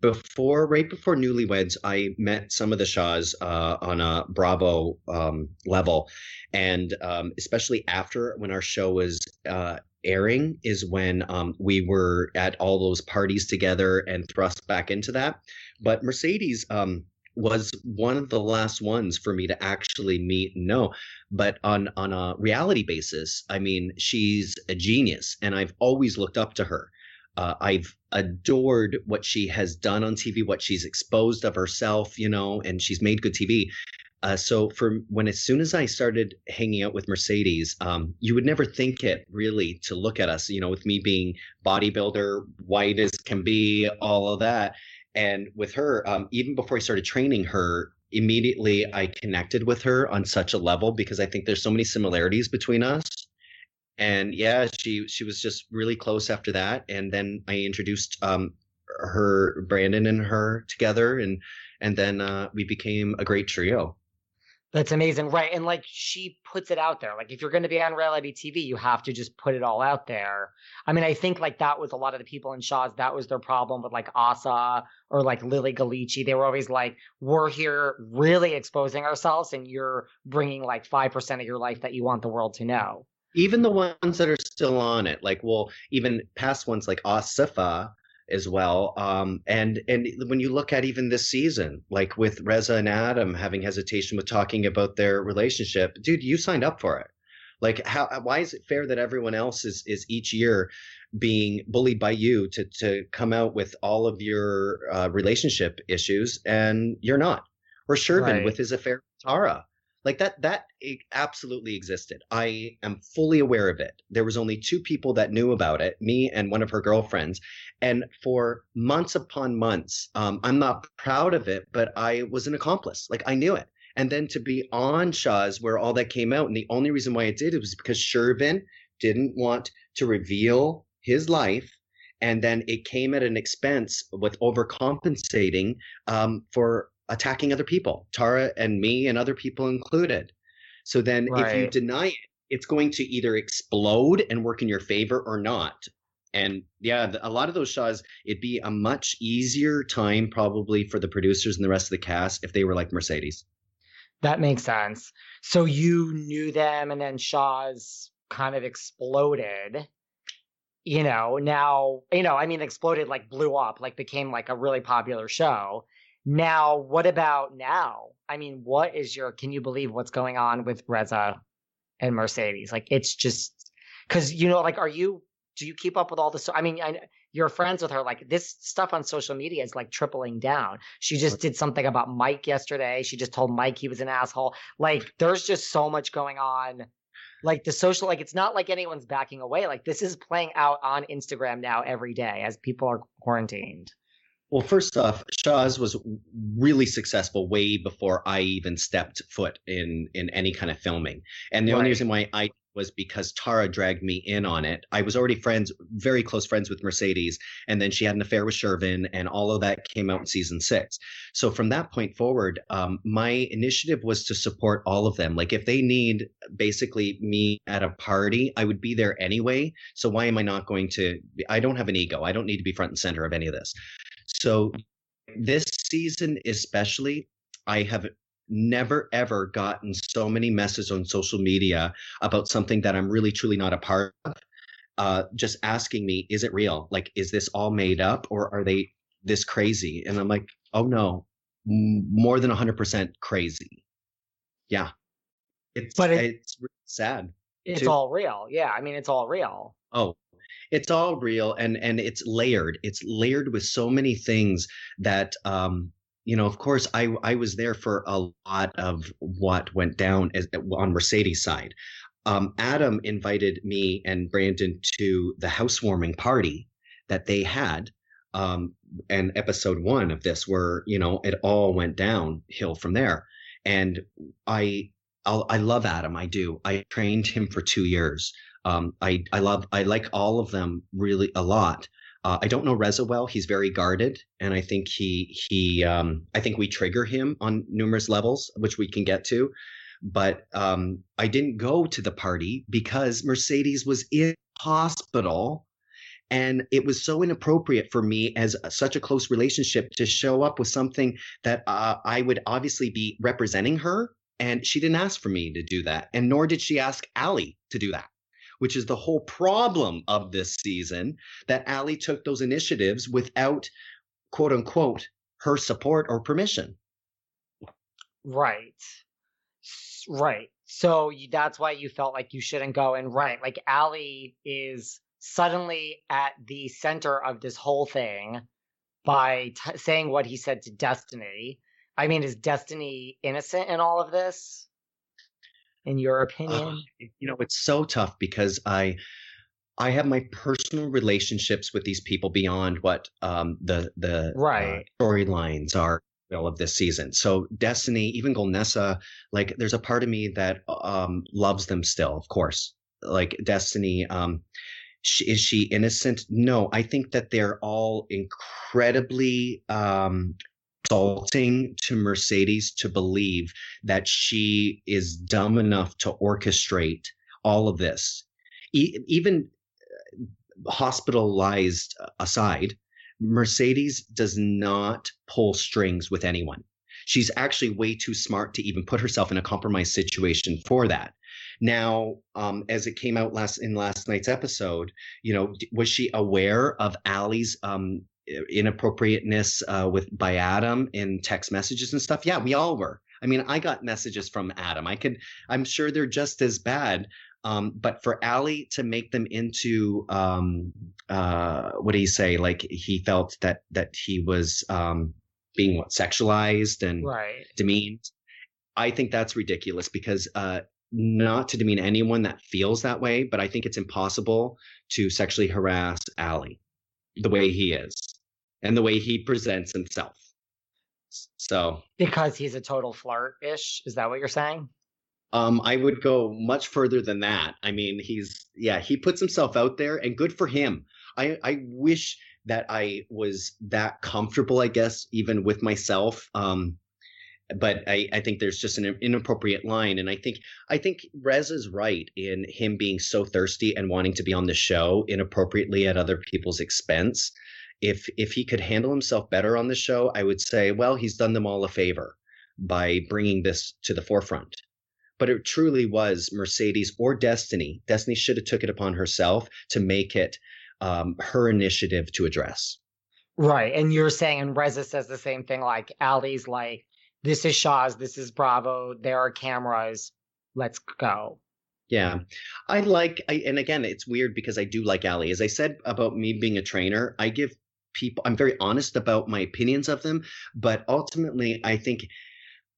before, right before Newlyweds, I met some of the Shahs uh, on a Bravo um, level. And um, especially after when our show was uh, airing, is when um, we were at all those parties together and thrust back into that. But Mercedes um, was one of the last ones for me to actually meet and know but on on a reality basis i mean she's a genius and i've always looked up to her. Uh, i've adored what she has done on tv what she's exposed of herself you know and she's made good tv uh, so for when as soon as i started hanging out with mercedes um, you would never think it really to look at us you know with me being bodybuilder white as can be all of that and with her um, even before i started training her immediately I connected with her on such a level because I think there's so many similarities between us. And yeah, she she was just really close after that. And then I introduced um her Brandon and her together and and then uh, we became a great trio. That's amazing. Right. And like she puts it out there. Like if you're going to be on reality TV, you have to just put it all out there. I mean, I think like that was a lot of the people in Shahs, that was their problem with like Asa or like Lilly Ghalichi. They were always like, we're here really exposing ourselves and you're bringing like 5% of your life that you want the world to know. Even the ones that are still on it, like well, even past ones like Asifa as well. Um, and and when you look at even this season, like with Reza and Adam having hesitation with talking about their relationship, dude, you signed up for it. Like how why is it fair that everyone else is is each year being bullied by you to to come out with all of your uh, relationship issues and you're not? Or Shervin Right. with his affair with Tara. Like that that absolutely existed. I am fully aware of it. There was only two people that knew about it, me and one of her girlfriends. And for months upon months, um, I'm not proud of it, but I was an accomplice. Like I knew it. And then to be on Shahs where all that came out, and the only reason why it did it was because Shervin didn't want to reveal his life. And then it came at an expense with overcompensating um, for attacking other people, Tara and me and other people included. So then if you deny it, it's going to either explode and work in your favor or not. And yeah, a lot of those shows, it'd be a much easier time probably for the producers and the rest of the cast if they were like Mercedes. That makes sense. So you knew them and then Shahs kind of exploded. You know, now, you know, I mean, exploded like blew up, like became like a really popular show. Now, what about now? I mean, what is your, can you believe what's going on with Reza and Mercedes? Like, it's just, because, you know, like, are you, do you keep up with all this? I mean, I, you're friends with her. Like, this stuff on social media is like tripling down. She just did something about Mike yesterday. She just told Mike he was an asshole. Like, there's just so much going on. Like, the social, like, it's not like anyone's backing away. Like, this is playing out on Instagram now every day as people are quarantined. Well, first off, Shahs was really successful way before I even stepped foot in in any kind of filming. And the only reason why I was because Tara dragged me in on it. I was already friends, very close friends with Mercedes, and then she had an affair with Shervin, and all of that came out in season six. So from that point forward, um, my initiative was to support all of them. Like if they need basically me at a party, I would be there anyway. So why am I not going to? I don't have an ego. I don't need to be front and center of any of this. So this season, especially, I have never ever gotten so many messages on social media about something that I'm really truly not a part of. Uh, just asking me, is it real? Like, is this all made up or are they this crazy? And I'm like, oh no, m- more than 100% crazy. Yeah. It's But it- it's really sad. It's to- all real. Yeah, I mean, it's all real. Oh, it's all real and and it's layered. It's layered with so many things that um you know, of course, I I was there for a lot of what went down as, on Mercedes' side. Um, Adam invited me and Brandon to the housewarming party that they had. Um, and episode one of this, where you know it all went downhill from there. And I, I'll, I love Adam. I do. I trained him for two years. Um, I I love I like all of them really a lot. Uh, I don't know Reza well. He's very guarded, and I think he he um, I think we trigger him on numerous levels, which we can get to. But um, I didn't go to the party because Mercedes was in hospital, and it was so inappropriate for me as a- such a close relationship to show up with something that uh, I would obviously be representing her, and she didn't ask for me to do that, and nor did she ask Allie to do that which is the whole problem of this season that Allie took those initiatives without quote unquote her support or permission. Right. Right. So that's why you felt like you shouldn't go. And right, like Allie is suddenly at the center of this whole thing by t- saying what he said to Destiney. I mean, is Destiney innocent in all of this? In your opinion? Ugh, you know, it's so tough because I I have my personal relationships with these people beyond what um, the the uh, storylines are of this season. So Destiney, even Golnesa, like there's a part of me that um, loves them still, of course. Like Destiney, um, sh is she innocent? No, I think that they're all incredibly um, insulting to Mercedes to believe that she is dumb enough to orchestrate all of this. E- even uh, hospitalized aside, Mercedes does not pull strings with anyone. She's actually way too smart to even put herself in a compromised situation for that. Now, um, as it came out last in last night's episode, you know, was she aware of Allie's um, inappropriateness uh, with by Adam in text messages and stuff? Yeah, we all were. I mean, I got messages from Adam. I could, I'm sure they're just as bad. Um, but for Allie to make them into, um, uh, what do you say? Like he felt that that he was um, being what sexualized and right. demeaned. I think that's ridiculous because uh, not to demean anyone that feels that way, but I think it's impossible to sexually harass Allie the way he is and the way he presents himself. So Because he's a total flirt ish. Is that what you're saying? um, I would go much further than that. I mean, he's yeah, he puts himself out there, and good for him. I I wish that I was that comfortable. I guess even with myself. Um, but I, I think there's just an inappropriate line, and I think I think Rez is right in him being so thirsty and wanting to be on the show inappropriately at other people's expense. If if he could handle himself better on the show, I would say, well, he's done them all a favor by bringing this to the forefront but it truly was Mercedes or Destiney. Destiney should have took it upon herself to make it um, her initiative to address. Right. And you're saying, and Reza says the same thing like Ali's like, this is Shahs, this is Bravo, there are cameras, let's go. Yeah, I like, I, and again, it's weird because I do like Ali. As I said about me being a trainer, I give people, I'm very honest about my opinions of them, but ultimately, I think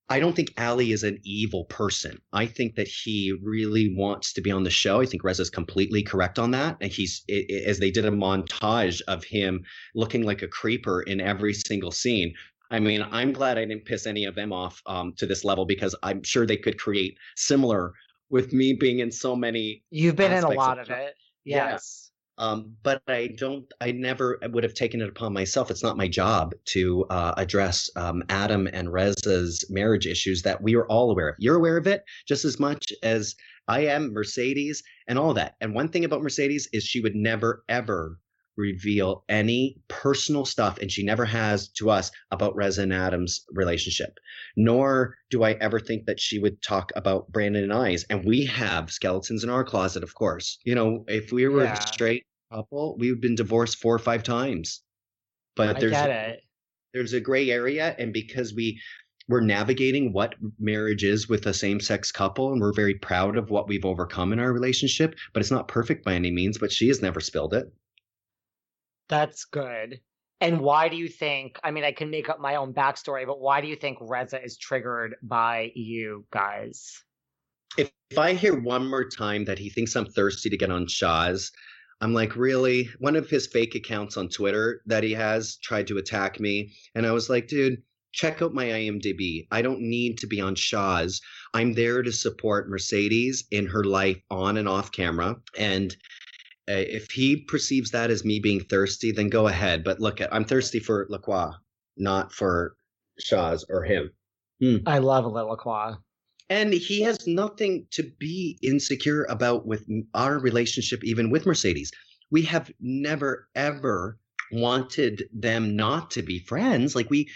I don't think Ali is an evil person. I think that he really wants to be on the show. I think Reza's completely correct on that. And he's, i- i- as they did a montage of him looking like a creeper in every single scene. I mean, I'm glad I didn't piss any of them off um, to this level because I'm sure they could create similar with me being in so many You've been in a lot of of it. Yes. Um, but I don't. I never would have taken it upon myself. It's not my job to uh, address um, Adam and Reza's marriage issues that we are all aware of. You're aware of it just as much as I am. Mercedes and all that. And one thing about Mercedes is she would never ever reveal any personal stuff, and she never has to us about Reza and Adam's relationship. Nor do I ever think that she would talk about Brandon and I's. And we have skeletons in our closet, of course. You know, if we were Yeah. a straight couple, we've been divorced four or five times. But I there's there's a gray area, and because we we're navigating what marriage is with a same-sex couple and we're very proud of what we've overcome in our relationship but it's not perfect by any means but she has never spilled it That's good. And why do you think? I mean, I can make up my own backstory, but why do you think Reza is triggered by you guys? if, if i hear one more time that he thinks i'm thirsty to get on shahs i'm like really one of his fake accounts on twitter that he has tried to attack me and i was like dude check out my imdb i don't need to be on shahs i'm there to support mercedes in her life on and off camera and if he perceives that as me being thirsty then go ahead. But look at, i'm thirsty for lacroix not for shahs or him. I love Lilaqua. and he has nothing to be insecure about with our relationship even with mercedes. We have never ever wanted them not to be friends. Like we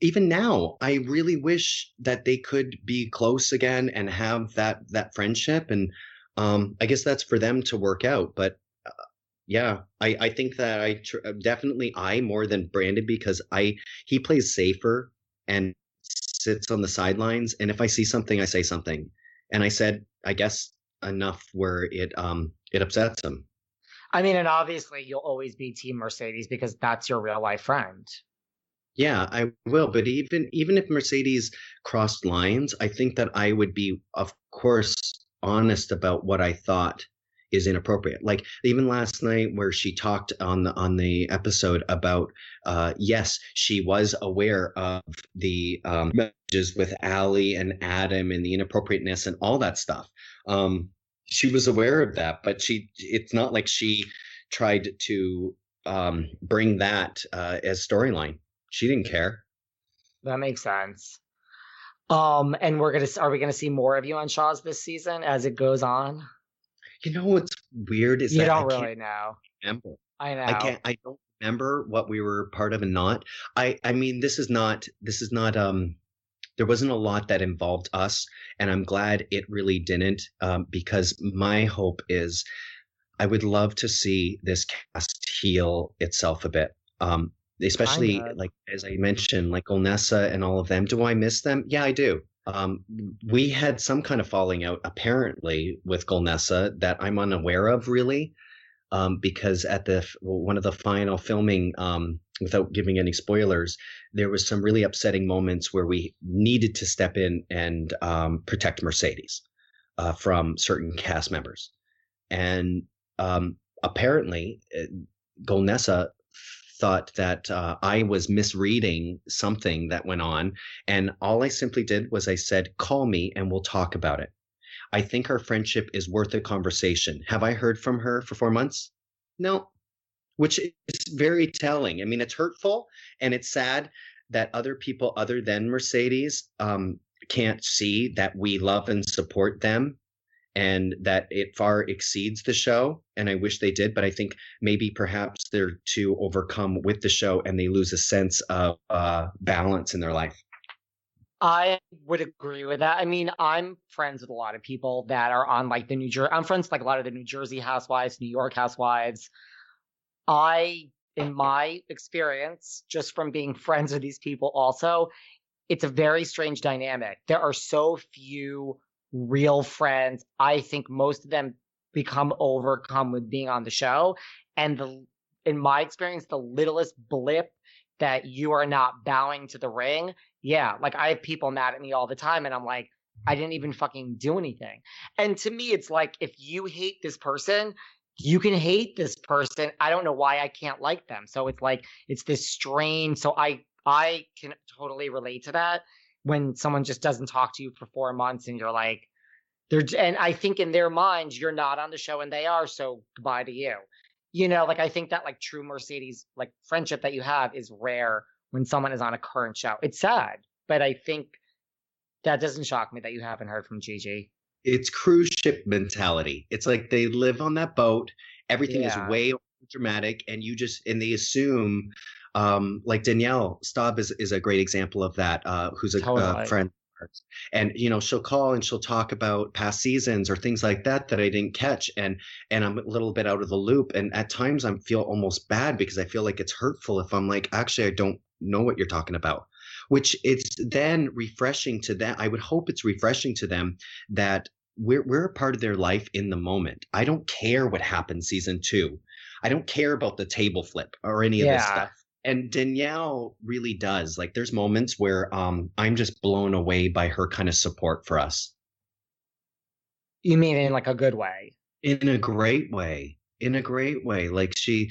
even now i really wish that they could be close again and have that that friendship. And um i guess that's for them to work out. But yeah i i think that i tr- definitely i more than brandon because i he plays safer and sits on the sidelines and if i see something i say something and i said i guess enough where it um it upsets him I mean, and obviously you'll always be Team Mercedes because that's your real life friend. yeah i will but even even if mercedes crossed lines i think that i would be of course honest about what i thought is inappropriate like even last night where she talked on the on the episode about uh yes she was aware of the um messages with Ali and Adam and the inappropriateness and all that stuff um she was aware of that but she it's not like she tried to um bring that uh as storyline she didn't care That makes sense. Um, and we're gonna are we gonna see more of you on Shahs this season as it goes on? You know what's weird is you that don't I really know. remember I know. I can't I don't remember what we were part of and not. I I mean this is not this is not um there wasn't a lot that involved us and I'm glad it really didn't um because my hope is I would love to see this cast heal itself a bit. Um especially like as I mentioned like Golnesa and all of them. Do I miss them? Yeah, I do. Um, we had some kind of falling out apparently with Golnesa that I'm unaware of really. Um, because at the one of the final filming, um, without giving any spoilers, there was some really upsetting moments where we needed to step in and um, protect Mercedes uh, from certain cast members, and um, apparently, uh, Golnesa thought that uh, I was misreading something that went on, and all I simply did was I said, "Call me and we'll talk about it." I think our friendship is worth a conversation. Have I heard from her for four months? No, which is very telling. I mean, it's hurtful and it's sad that other people other than Mercedes um, can't see that we love and support them and that it far exceeds the show. And I wish they did, but I think maybe perhaps they're too overcome with the show and they lose a sense of uh, balance in their life. I would agree with that. I mean, I'm friends with a lot of people that are on like the New Jersey. I'm friends with like a lot of the New Jersey housewives, New York housewives. I, in my experience, just from being friends with these people, also, it's a very strange dynamic. There are so few real friends. I think most of them become overcome with being on the show. And the, in my experience, the littlest blip that you are not bowing to the ring yeah, like I have people mad at me all the time, and I'm like, I didn't even fucking do anything. And to me, it's like if you hate this person, you can hate this person. I don't know why I can't like them. So it's like it's this strain. So I I can totally relate to that when someone just doesn't talk to you for four months and you're like, they're and I think in their minds you're not on the show and they are. So goodbye to you. You know, like I think that like true Mercedes like friendship that you have is rare when someone is on a current show. It's sad, but I think that doesn't shock me that you haven't heard from Gigi. It's cruise ship mentality. It's like they live on that boat. Everything Yeah. is way dramatic, and you just and they assume, um, like Danielle Staub is is a great example of that. Uh, who's a uh, Totally. friend, and you know she'll call and she'll talk about past seasons or things like that that I didn't catch, and and I'm a little bit out of the loop. And at times I feel almost bad because I feel like it's hurtful if I'm like, actually, I don't know what you're talking about. which it's then refreshing to them. I would hope it's refreshing to them that we're we're a part of their life in the moment. I don't care what happens season two. I don't care about the table flip or any of this stuff. And Danielle really does. Like there's moments where um I'm just blown away by her kind of support for us. You mean in like a good way? In a great way. In a great way. Like she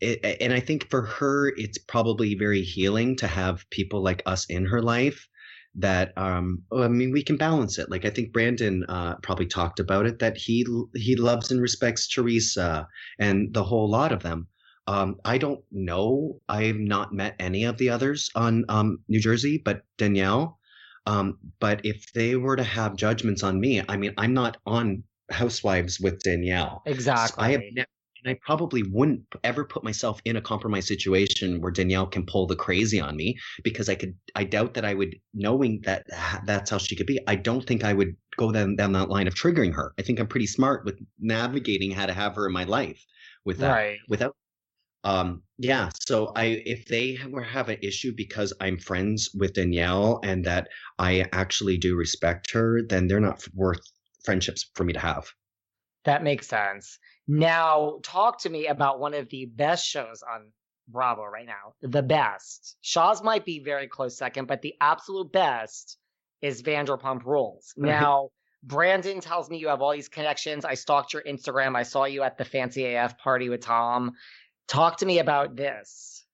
it, and I think for her it's probably very healing to have people like us in her life that um I mean we can balance it. Like I think Brandon uh probably talked about it that he he loves and respects Teresa and the whole lot of them. Um I don't know. I've not met any of the others on um New Jersey, but Danielle um but if they were to have judgments on me, I mean I'm not on Housewives with Danielle. Exactly. I have never, and I probably wouldn't ever put myself in a compromise situation where Danielle can pull the crazy on me because I could. I doubt that I would, knowing that that's how she could be. I don't think I would go down down that line of triggering her. I think I'm pretty smart with navigating how to have her in my life with that right. without um yeah so i if they were have an issue because i'm friends with danielle and that i actually do respect her then they're not worth friendships for me to have That makes sense. Now, talk to me about one of the best shows on Bravo right now. The best. Shahs might be very close second, but the absolute best is Vanderpump Rules. Now, Brandon tells me you have all these connections. I stalked your Instagram. I saw you at the Fancy AF party with Tom. Talk to me about this.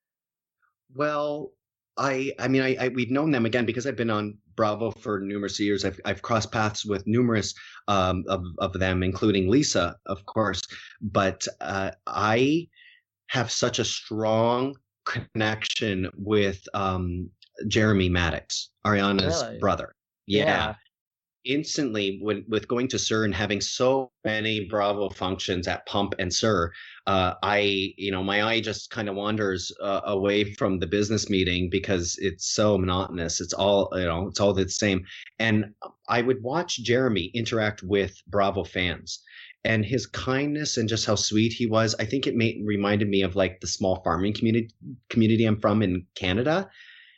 Well, I I mean I, I we've known them again because I've been on Bravo for numerous years. I've I've crossed paths with numerous um, of of them, including Lisa, of course. But uh, I have such a strong connection with um, Jeremy Madix, Ariana's Really? brother. yeah. Instantly when with going to SUR and having so many Bravo functions at Pump and SUR, uh, I you know my eye just kind of wanders uh, away from the business meeting because it's so monotonous. It's all you know, it's all the same. And I would watch Jeremy interact with Bravo fans. And his kindness and just how sweet he was, I think it made reminded me of like the small farming community community I'm from in Canada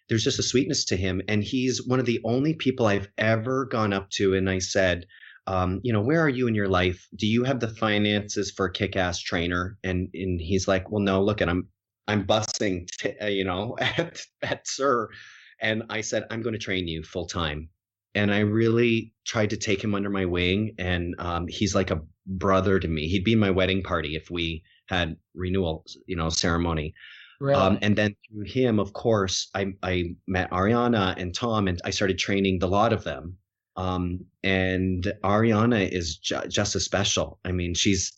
there's just a sweetness to him. And he's one of the only people i've ever gone up to and i said um, you know where are you in your life? Do you have the finances for a kick-ass trainer? And and he's like well no look at i'm i'm busing t- uh, you know at, at SUR. And i said i'm going to train you full time and i really tried to take him under my wing and um, he's like a brother to me. He'd be in my wedding party if we had renewal you know ceremony Really? um, and then through him, of course, I, I met Ariana and Tom, and I started training the lot of them. Um, and Ariana is ju- just as special. I mean, she's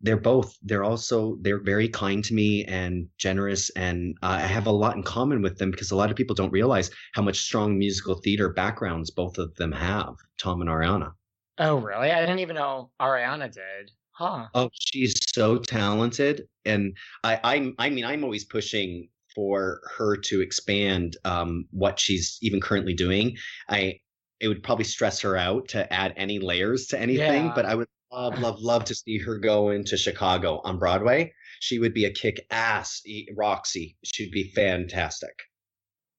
they're both they're also they're very kind to me and generous and uh, i have a lot in common with them because a lot of people don't realize how much strong musical theater backgrounds both of them have tom and ariana oh, really? I didn't even know Ariana did. Huh. Oh, she's so talented, and I, I'm, I mean, I'm always pushing for her to expand um, what she's even currently doing. I, it would probably stress her out to add any layers to anything, Yeah. but I would love, love, love to see her go into Chicago on Broadway. She would be a kick-ass E- Roxie. She'd be fantastic.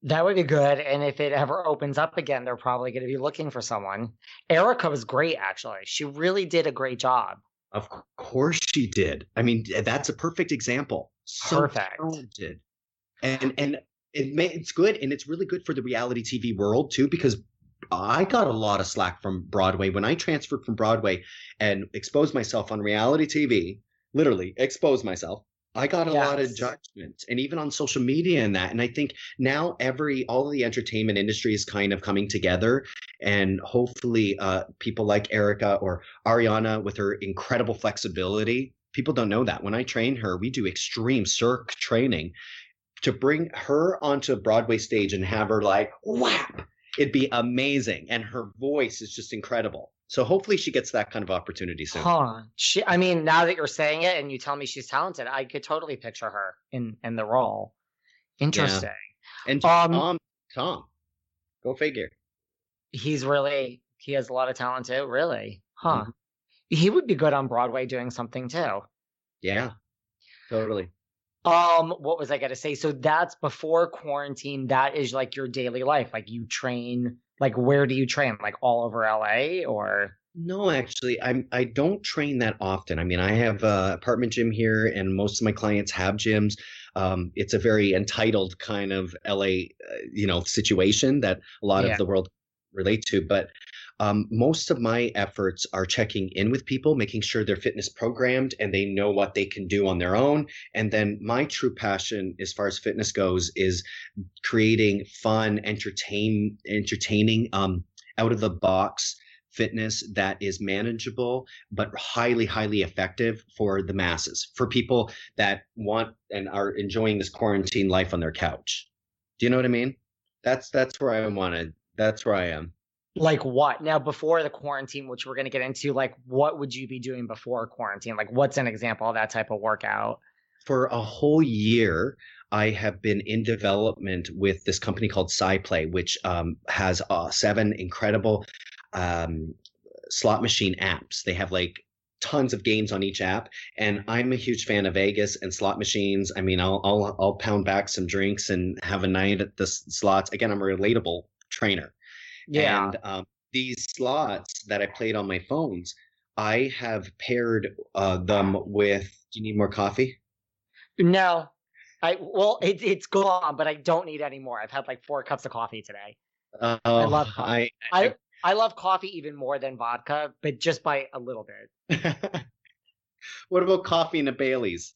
That would be good. And if it ever opens up again, they're probably going to be looking for someone. Erika was great, actually. She really did a great job. Of course she did. I mean, that's a perfect example. So Perfect. talented. And and it may, it's good and it's really good for the reality TV world too because I got a lot of slack from Broadway when I transferred from Broadway and exposed myself on reality TV, literally exposed myself. I got a lot of Yes. judgment and even on social media and that. And I think now every all of the entertainment industry is kind of coming together and hopefully uh, people like Erika or Ariana with her incredible flexibility. People don't know that. When I train her, we do extreme circ training to bring her onto a Broadway stage and have her like whap. It'd be amazing. And her voice is just incredible. So hopefully she gets that kind of opportunity soon. Huh. She, I mean, now that you're saying it and you tell me she's talented, I could totally picture her in in the role. Interesting. And Um, Tom, Tom, go figure. He's really he has a lot of talent too. Really? Huh. Mhm. He would be good on Broadway doing something too. Yeah, totally. Um, what was I gonna say? So that's before quarantine. That is like your daily life. Like you train. Like where do you train? Like all over LA or? No, actually, I'm I don't train that often. I mean, I have a apartment gym here, and most of my clients have gyms. Um, it's a very entitled kind of LA, uh, you know, situation that a lot Yeah. of the world relate to. But um, most of my efforts are checking in with people, making sure they're fitness programmed and they know what they can do on their own. And then my true passion, as far as fitness goes, is creating fun, entertain, entertaining, um, out of the box fitness that is manageable but highly highly effective for the masses for people that want and are enjoying this quarantine life on their couch. Do you know what i mean? That's that's where i wanted that's where i am Like what? Now, before the quarantine, which we're going to get into, like what would you be doing before quarantine? Like what's an example of that type of workout? for a whole year i have been in development with this company called SciPlay, which um, has uh, seven incredible um, slot machine apps they have like tons of games on each app and i'm a huge fan of vegas and slot machines i mean i'll i'll, I'll pound back some drinks and have a night at the slots again i'm a relatable trainer Yeah. and um, these slots that I played on my phones, I have paired uh, them with. Do you need more coffee? no. I well, it, it's gone, but I don't need any more. I've had like four cups of coffee today. Uh, love coffee. I, I I love coffee even more than vodka, but just by a little bit. what about coffee and a Bailey's?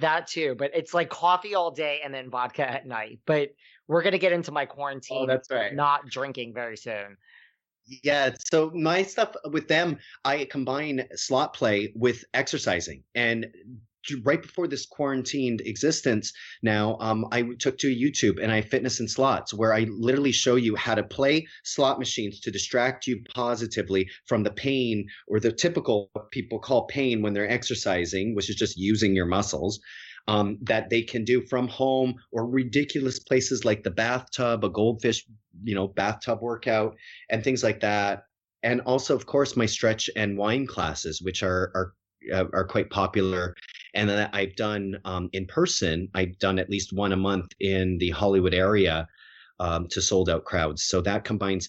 That too, but it's like coffee all day and then vodka at night. But we're gonna get into my quarantine Oh, that's right. not drinking very soon. Yeah, so my stuff with them, I combine slot play with exercising. And right before this quarantined existence, now um, I took to YouTube and I fitness and slots, where I literally show you how to play slot machines to distract you positively from the pain or the typical people call pain when they're exercising, which is just using your muscles. Um, that they can do from home or ridiculous places like the bathtub, a goldfish, you know, bathtub workout and things like that. And also, of course, my stretch and wine classes, which are are uh, are quite popular, and that I've done um, in person. I've done at least one a month in the Hollywood area um, to sold out crowds. So that combines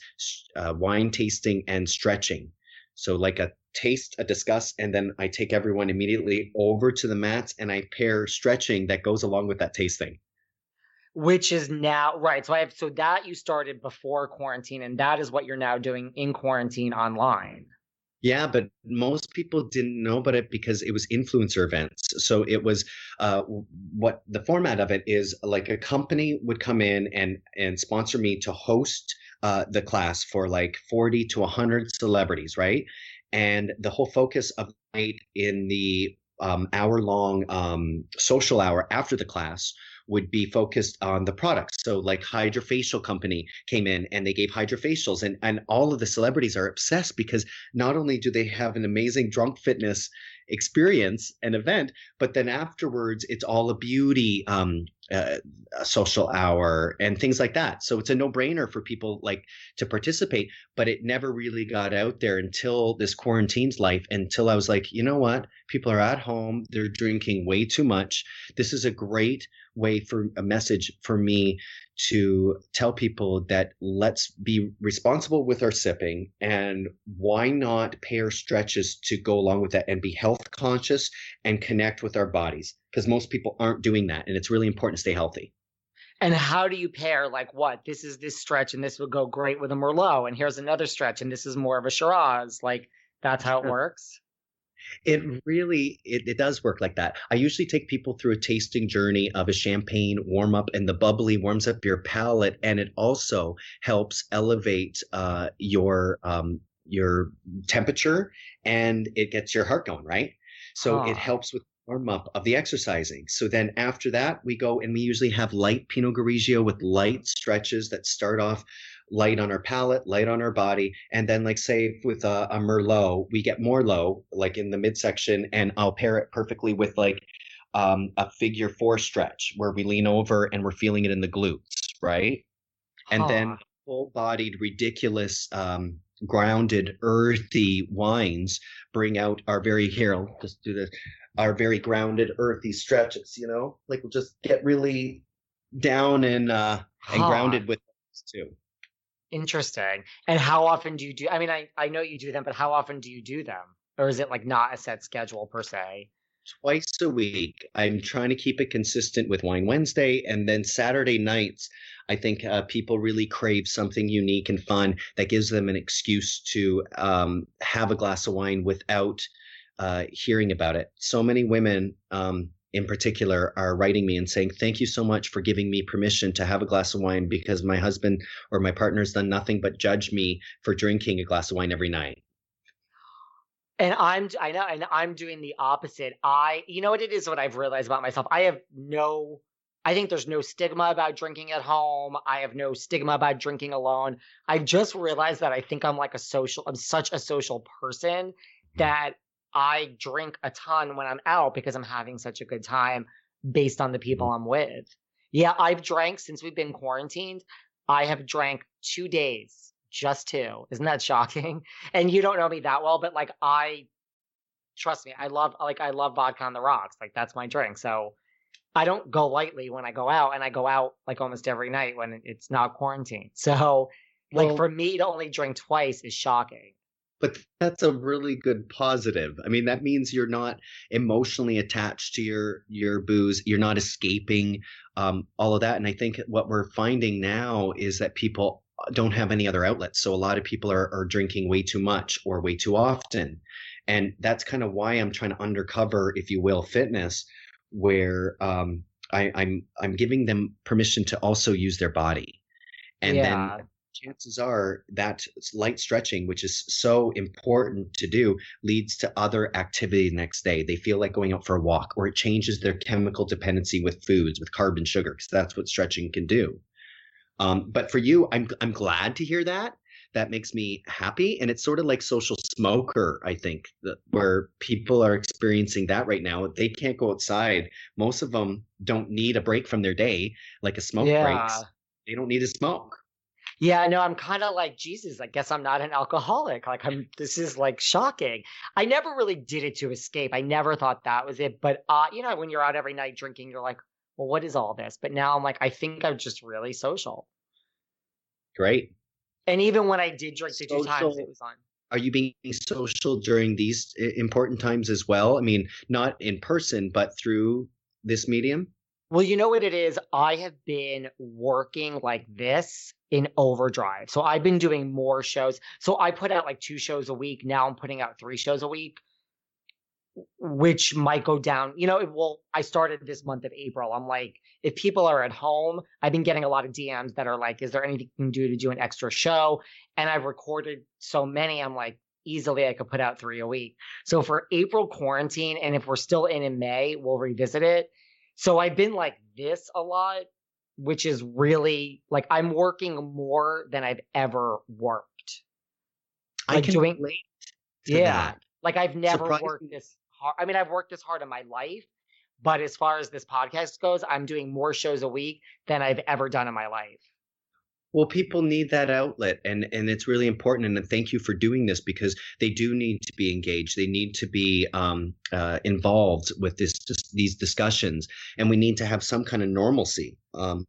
uh, wine tasting and stretching. So like a taste, a discuss, and then I take everyone immediately over to the mats and I pair stretching that goes along with that tasting. Which is now right. So I have so that you started before quarantine, and that is what you're now doing in quarantine online. Yeah, but most people didn't know about it because it was influencer events. So it was uh, what the format of it is like a company would come in and and sponsor me to host uh, the class for like 40 to 100 celebrities, right? And the whole focus of the night in the um, hour long um, social hour after the class would be focused on the products. So like Hydrofacial Company came in and they gave hydrofacials and, and all of the celebrities are obsessed because not only do they have an amazing drunk fitness experience an event, but then afterwards it's all a beauty um, uh, a social hour and things like that. So it's a no brainer for people like to participate, but it never really got out there until this quarantine's life. Until I was like, you know what? People are at home, they're drinking way too much. This is a great way for a message for me to tell people that let's be responsible with our sipping and why not pair stretches to go along with that and be health conscious and connect with our bodies because most people aren't doing that and it's really important to stay healthy And how do you pair like what? This is this stretch, and this would go great with a Merlot, and here's another stretch, and this is more of a Shiraz. Like that's how it works. It really it, it does work like that. I usually take people through a tasting journey of a champagne warm up and the bubbly warms up your palate and it also helps elevate uh, your um, your temperature and it gets your heart going right? So Huh. it helps with warm up of the exercising. So then after that we go and we usually have light pinot grigio with light stretches that start off light on our palate, light on our body, and then like say with a, a merlot, we get more low like in the midsection, and I'll pair it perfectly with like um, a figure four stretch where we lean over and we're feeling it in the glutes, right? And then full-bodied, ridiculous, um, grounded, earthy wines bring out our very here. I'll just do this. our very grounded, earthy stretches. You know, like we'll just get really down and uh, and Huh. grounded with those too. Interesting. And how often do you do? I mean, I I know you do them, but how often do you do them? Or is it like not a set schedule per se? twice a week. I'm trying to keep it consistent with Wine Wednesday, and then Saturday nights. I think uh, people really crave something unique and fun that gives them an excuse to um, have a glass of wine without uh, hearing about it. So many women, um, in particular, are writing me and saying, "Thank you so much for giving me permission to have a glass of wine because my husband or my partner's done nothing but judge me for drinking a glass of wine every night." And I'm I know, and I'm doing the opposite. I you know what it is what I've realized about myself. I have no I think there's no stigma about drinking at home. I have no stigma about drinking alone. I've just realized that I think I'm like a social I'm such a social person hmm. that I drink a ton when I'm out because I'm having such a good time based on the people mm-hmm. I'm with. Yeah, I've drank since we've been quarantined. I have drank 2 days, just two. Isn't that shocking? and you don't know me that well, but like I trust me, I love like I love vodka on the rocks. Like that's my drink. So I don't go lightly when I go out, and I go out like almost every night when it's not quarantine. So like Well- for me to only drink twice is shocking. But that's a really good positive. I mean, that means you're not emotionally attached to your your booze. You're not escaping um, all of that. And I think what we're finding now is that people don't have any other outlets. So a lot of people are, are drinking way too much or way too often, and that's kind of why I'm trying to undercover, if you will, fitness, where um, I, I'm I'm giving them permission to also use their body, and then yeah. Chances are that light stretching, which is so important to do, leads to other activity the next day. They feel like going out for a walk, or it changes their chemical dependency with foods, with carb and sugar, because that's what stretching can do. Um, but for you, I'm I'm glad to hear that. That makes me happy, and it's sort of like social smoker. I think that where people are experiencing that right now. They can't go outside. Most of them don't need a break from their day, like a smoke Yeah. breaks. They don't need to smoke. Yeah, no, I'm kind of like Jesus. I guess I'm not an alcoholic. Like I'm. This is like shocking. I never really did it to escape. I never thought that was it. But uh, you know, when you're out every night drinking, you're like, well, what is all this? But now I'm like, I think I'm just really social. Great. And even when I did drink the two times, it was on. are you being social during these important times as well? I mean, not in person, but through this medium? Well, you know what it is? I have been working like this in overdrive. So I've been doing more shows. So I put out like two shows a week. Now I'm putting out three shows a week, which might go down. You know, it will. I started this month of April. I'm like, if people are at home, I've been getting a lot of DMs that are like, is there anything you can do to do an extra show? And I've recorded so many. I'm like, easily I could put out three a week. So for April quarantine, and if we're still in in May, we'll revisit it. So I've been like this a lot, which is really like I'm working more than I've ever worked. I can doing- relate Yeah. that. Like I've never worked this hard. I mean, I've worked this hard in my life, but as far as this podcast goes, I'm doing more shows a week than I've ever done in my life. Well, people need that outlet, and and it's really important. And thank you for doing this because they do need to be engaged. They need to be um, uh, involved with this these discussions, and we need to have some kind of normalcy. Um,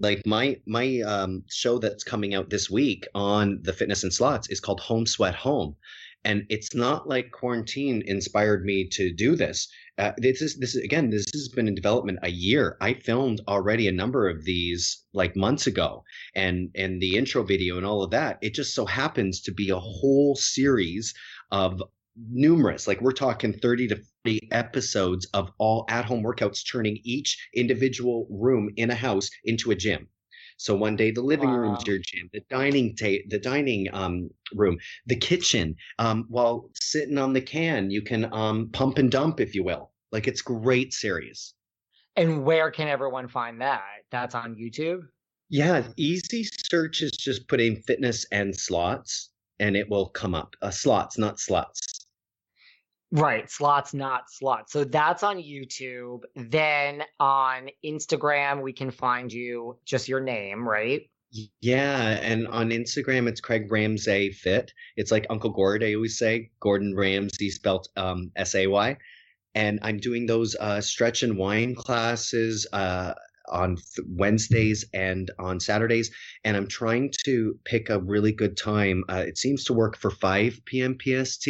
like my my um, show that's coming out this week on the fitness and slots is called Home Sweat Home, and it's not like quarantine inspired me to do this. Uh, this is this is again this has been in development a year. I filmed already a number of these like months ago and and the intro video and all of that it just so happens to be a whole series of numerous like we're talking 30 to 40 episodes of all at-home workouts turning each individual room in a house into a gym so one day the living room's Wow. your gym the dining ta- the dining um, room the kitchen um, while sitting on the can you can um, pump and dump if you will like it's great series And where can everyone find that? That's on YouTube. Yeah, easy search is just put in fitness and slots and it will come up. Uh, slots, not sluts. Right, slots, not slots. So that's on YouTube. Then on Instagram, we can find you just your name, right? Yeah, and on Instagram it's Craig Ramsay Fit. It's like Uncle Gord, I always say, Gordon Ramsay spelt um, S A Y. and I'm doing those uh, stretch and wine classes uh, on th- Wednesdays and on Saturdays, and I'm trying to pick a really good time. Uh, it seems to work for 5 p.m. PST,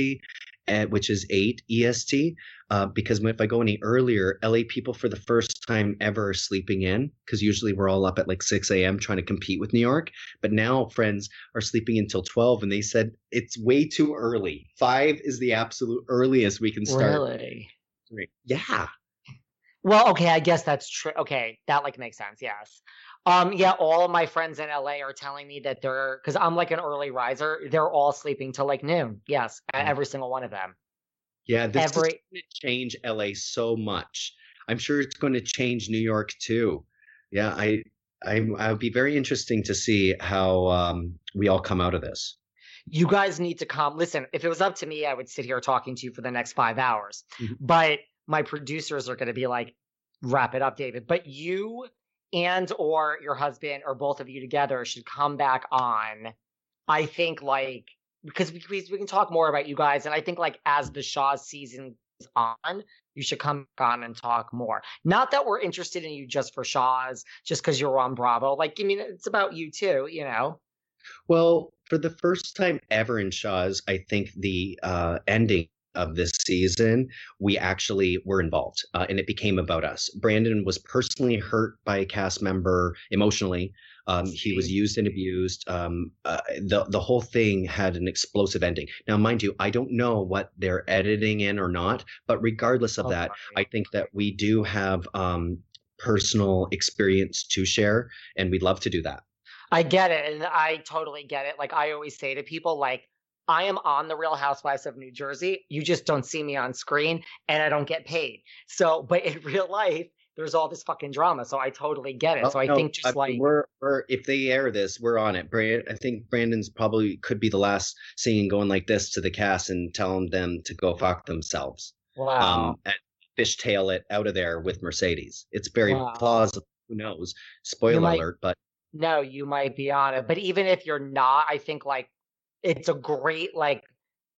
uh, which is 8 EST. Uh, because if I go any earlier, LA people for the first time ever are sleeping in because usually we're all up at like 6 a.m. trying to compete with New York. But now friends are sleeping until 12 and they said it's way too early. Five is the absolute earliest we can start. Really? Yeah. Well, okay, I guess that's true. Okay, that like makes sense. Yes. Um, yeah, all of my friends in LA are telling me that they're because I'm like an early riser. They're all sleeping till like noon. Yes, Mm. every single one of them. Yeah, this is Every- going to change LA so much. I'm sure it's going to change New York too. Yeah, I, I, I would be very interesting to see how um, we all come out of this. You guys need to come. Listen, if it was up to me, I would sit here talking to you for the next five hours. Mhm. But my producers are going to be like, wrap it up, David. But you and or your husband or both of you together should come back on. I think like because we, we we can talk more about you guys, and I think like as the Shahs season is on, you should come on and talk more. Not that we're interested in you just for Shahs, just because you're on Bravo. Like, I mean, it's about you too, you know. Well, for the first time ever in Shahs, I think the uh, ending of this season, we actually were involved uh, and it became about us. Brandon was personally hurt by a cast member emotionally. Um, he was used and abused. Um, uh, the the whole thing had an explosive ending. Now, mind you, I don't know what they're editing in or not, but regardless of Oh, that, sorry. I think that we do have um, personal experience to share, and we'd love to do that. I get it, and I totally get it. Like I always say to people, like I am on the Real Housewives of New Jersey. You just don't see me on screen, and I don't get paid. So, but in real life, there's all this fucking drama. So I totally get it. Well, so I no, think just I like we're we're if they air this, we're on it. Brand, I think Brandon's probably could be the last scene going like this to the cast and telling them to go fuck themselves. wow, Um, and fishtail it out of there with Mercedes. It's very Wow. plausible. Who knows? Spoiler might- alert, but no, you might be on it. But even if you're not, I think like it's a great like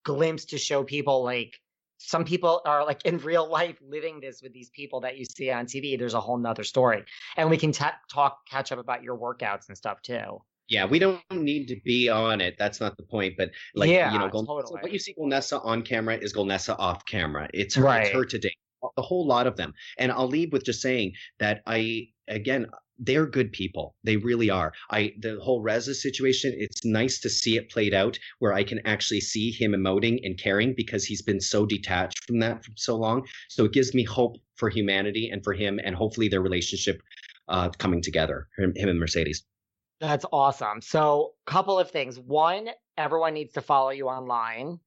glimpse to show people like some people are like in real life living this with these people that you see on TV. There's a whole nother story, and we can ta- talk catch up about your workouts and stuff too. yeah, we don't need to be on it. That's not the point. But like yeah, you know, Golnesa, totally. what you see Golnesa on camera is Golnesa off camera. It's her, Right. it's her today. A whole lot of them. And I'll leave with just saying that I again they're good people. They really are. I the whole Reza situation, it's nice to see it played out where I can actually see him emoting and caring because he's been so detached from that for so long. So it gives me hope for humanity and for him and hopefully their relationship uh coming together. Him, him and Mercedes. That's awesome. So, couple of things. One, everyone needs to follow you online.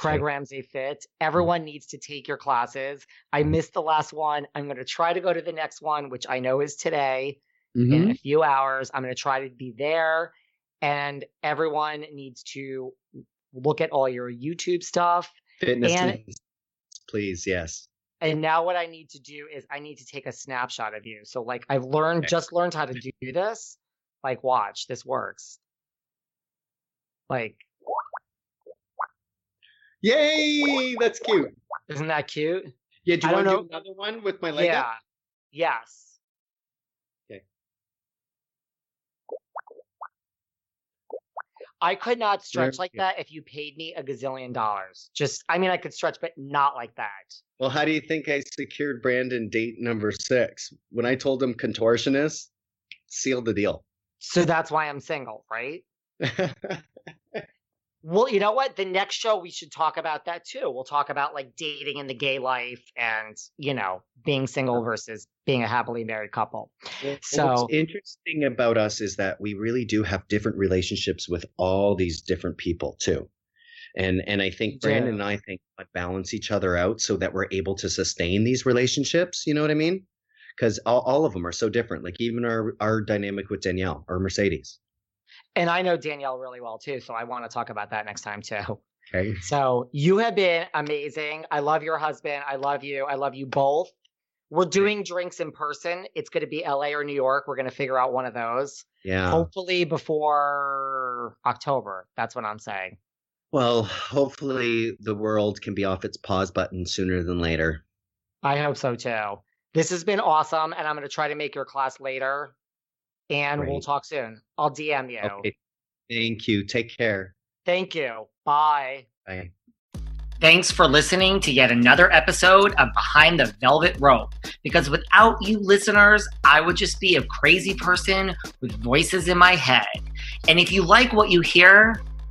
Craig Ramsay Fit. Mm-hmm. Everyone needs to take your classes. I missed the last one. I'm going to try to go to the next one, which I know is today in mm-hmm. a few hours. I'm going to try to be there. And everyone needs to look at all your YouTube stuff. Fitness, And- tips, please. Yes. And now what I need to do is I need to take a snapshot of you. So like I've learned Okay. just learned how to do this. Like watch, this works. Like Yay! That's cute. isn't that cute? Yeah. Do you don't want to do another one with my leg yeah. up? Yes. Okay. I could not stretch like that if you paid me a gazillion dollars. Just I mean I could stretch, but not like that. Well, how do you think I secured Brandon date number six? When I told him contortionist, sealed the deal. So that's why I'm single, right? Well, you know what? The next show we should talk about that too. We'll talk about like dating in the gay life and, you know, being single versus being a happily married couple. Well, So- what's interesting about us is that we really do have different relationships with all these different people too. And and I think Brandon do. and I think balance each other out so that we're able to sustain these relationships. You know what I mean? Because all, all of them are so different. Like even our our dynamic with Danielle or Mercedes. And I know Danielle really well too, so I want to talk about that next time too. Okay. So you have been amazing. I love your husband. I love you. I love you both. We're doing drinks in person. It's going to be LA or New York. We're going to figure out one of those. Yeah. Hopefully before October. That's what I'm saying. Well, hopefully the world can be off its pause button sooner than later. I hope so too. This has been awesome, and I'm going to try to make your class later, and we'll talk soon. I'll DM you. Okay. Thank you. Take care. Thank you. Bye. Bye. Thanks for listening to yet another episode of Behind the Velvet Rope. Because without you listeners, I would just be a crazy person with voices in my head. And if you like what you hear,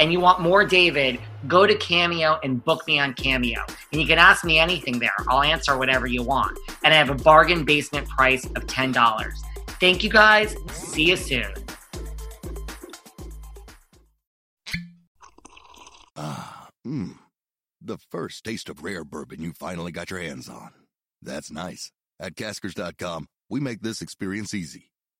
and you want more David, go to Cameo and book me on Cameo. And you can ask me anything there. I'll answer whatever you want. And I have a bargain basement price of $10. Thank you guys. See you soon. Ah, mmm. The first taste of rare bourbon you finally got your hands on. That's nice. At Caskers.com, we make this experience easy.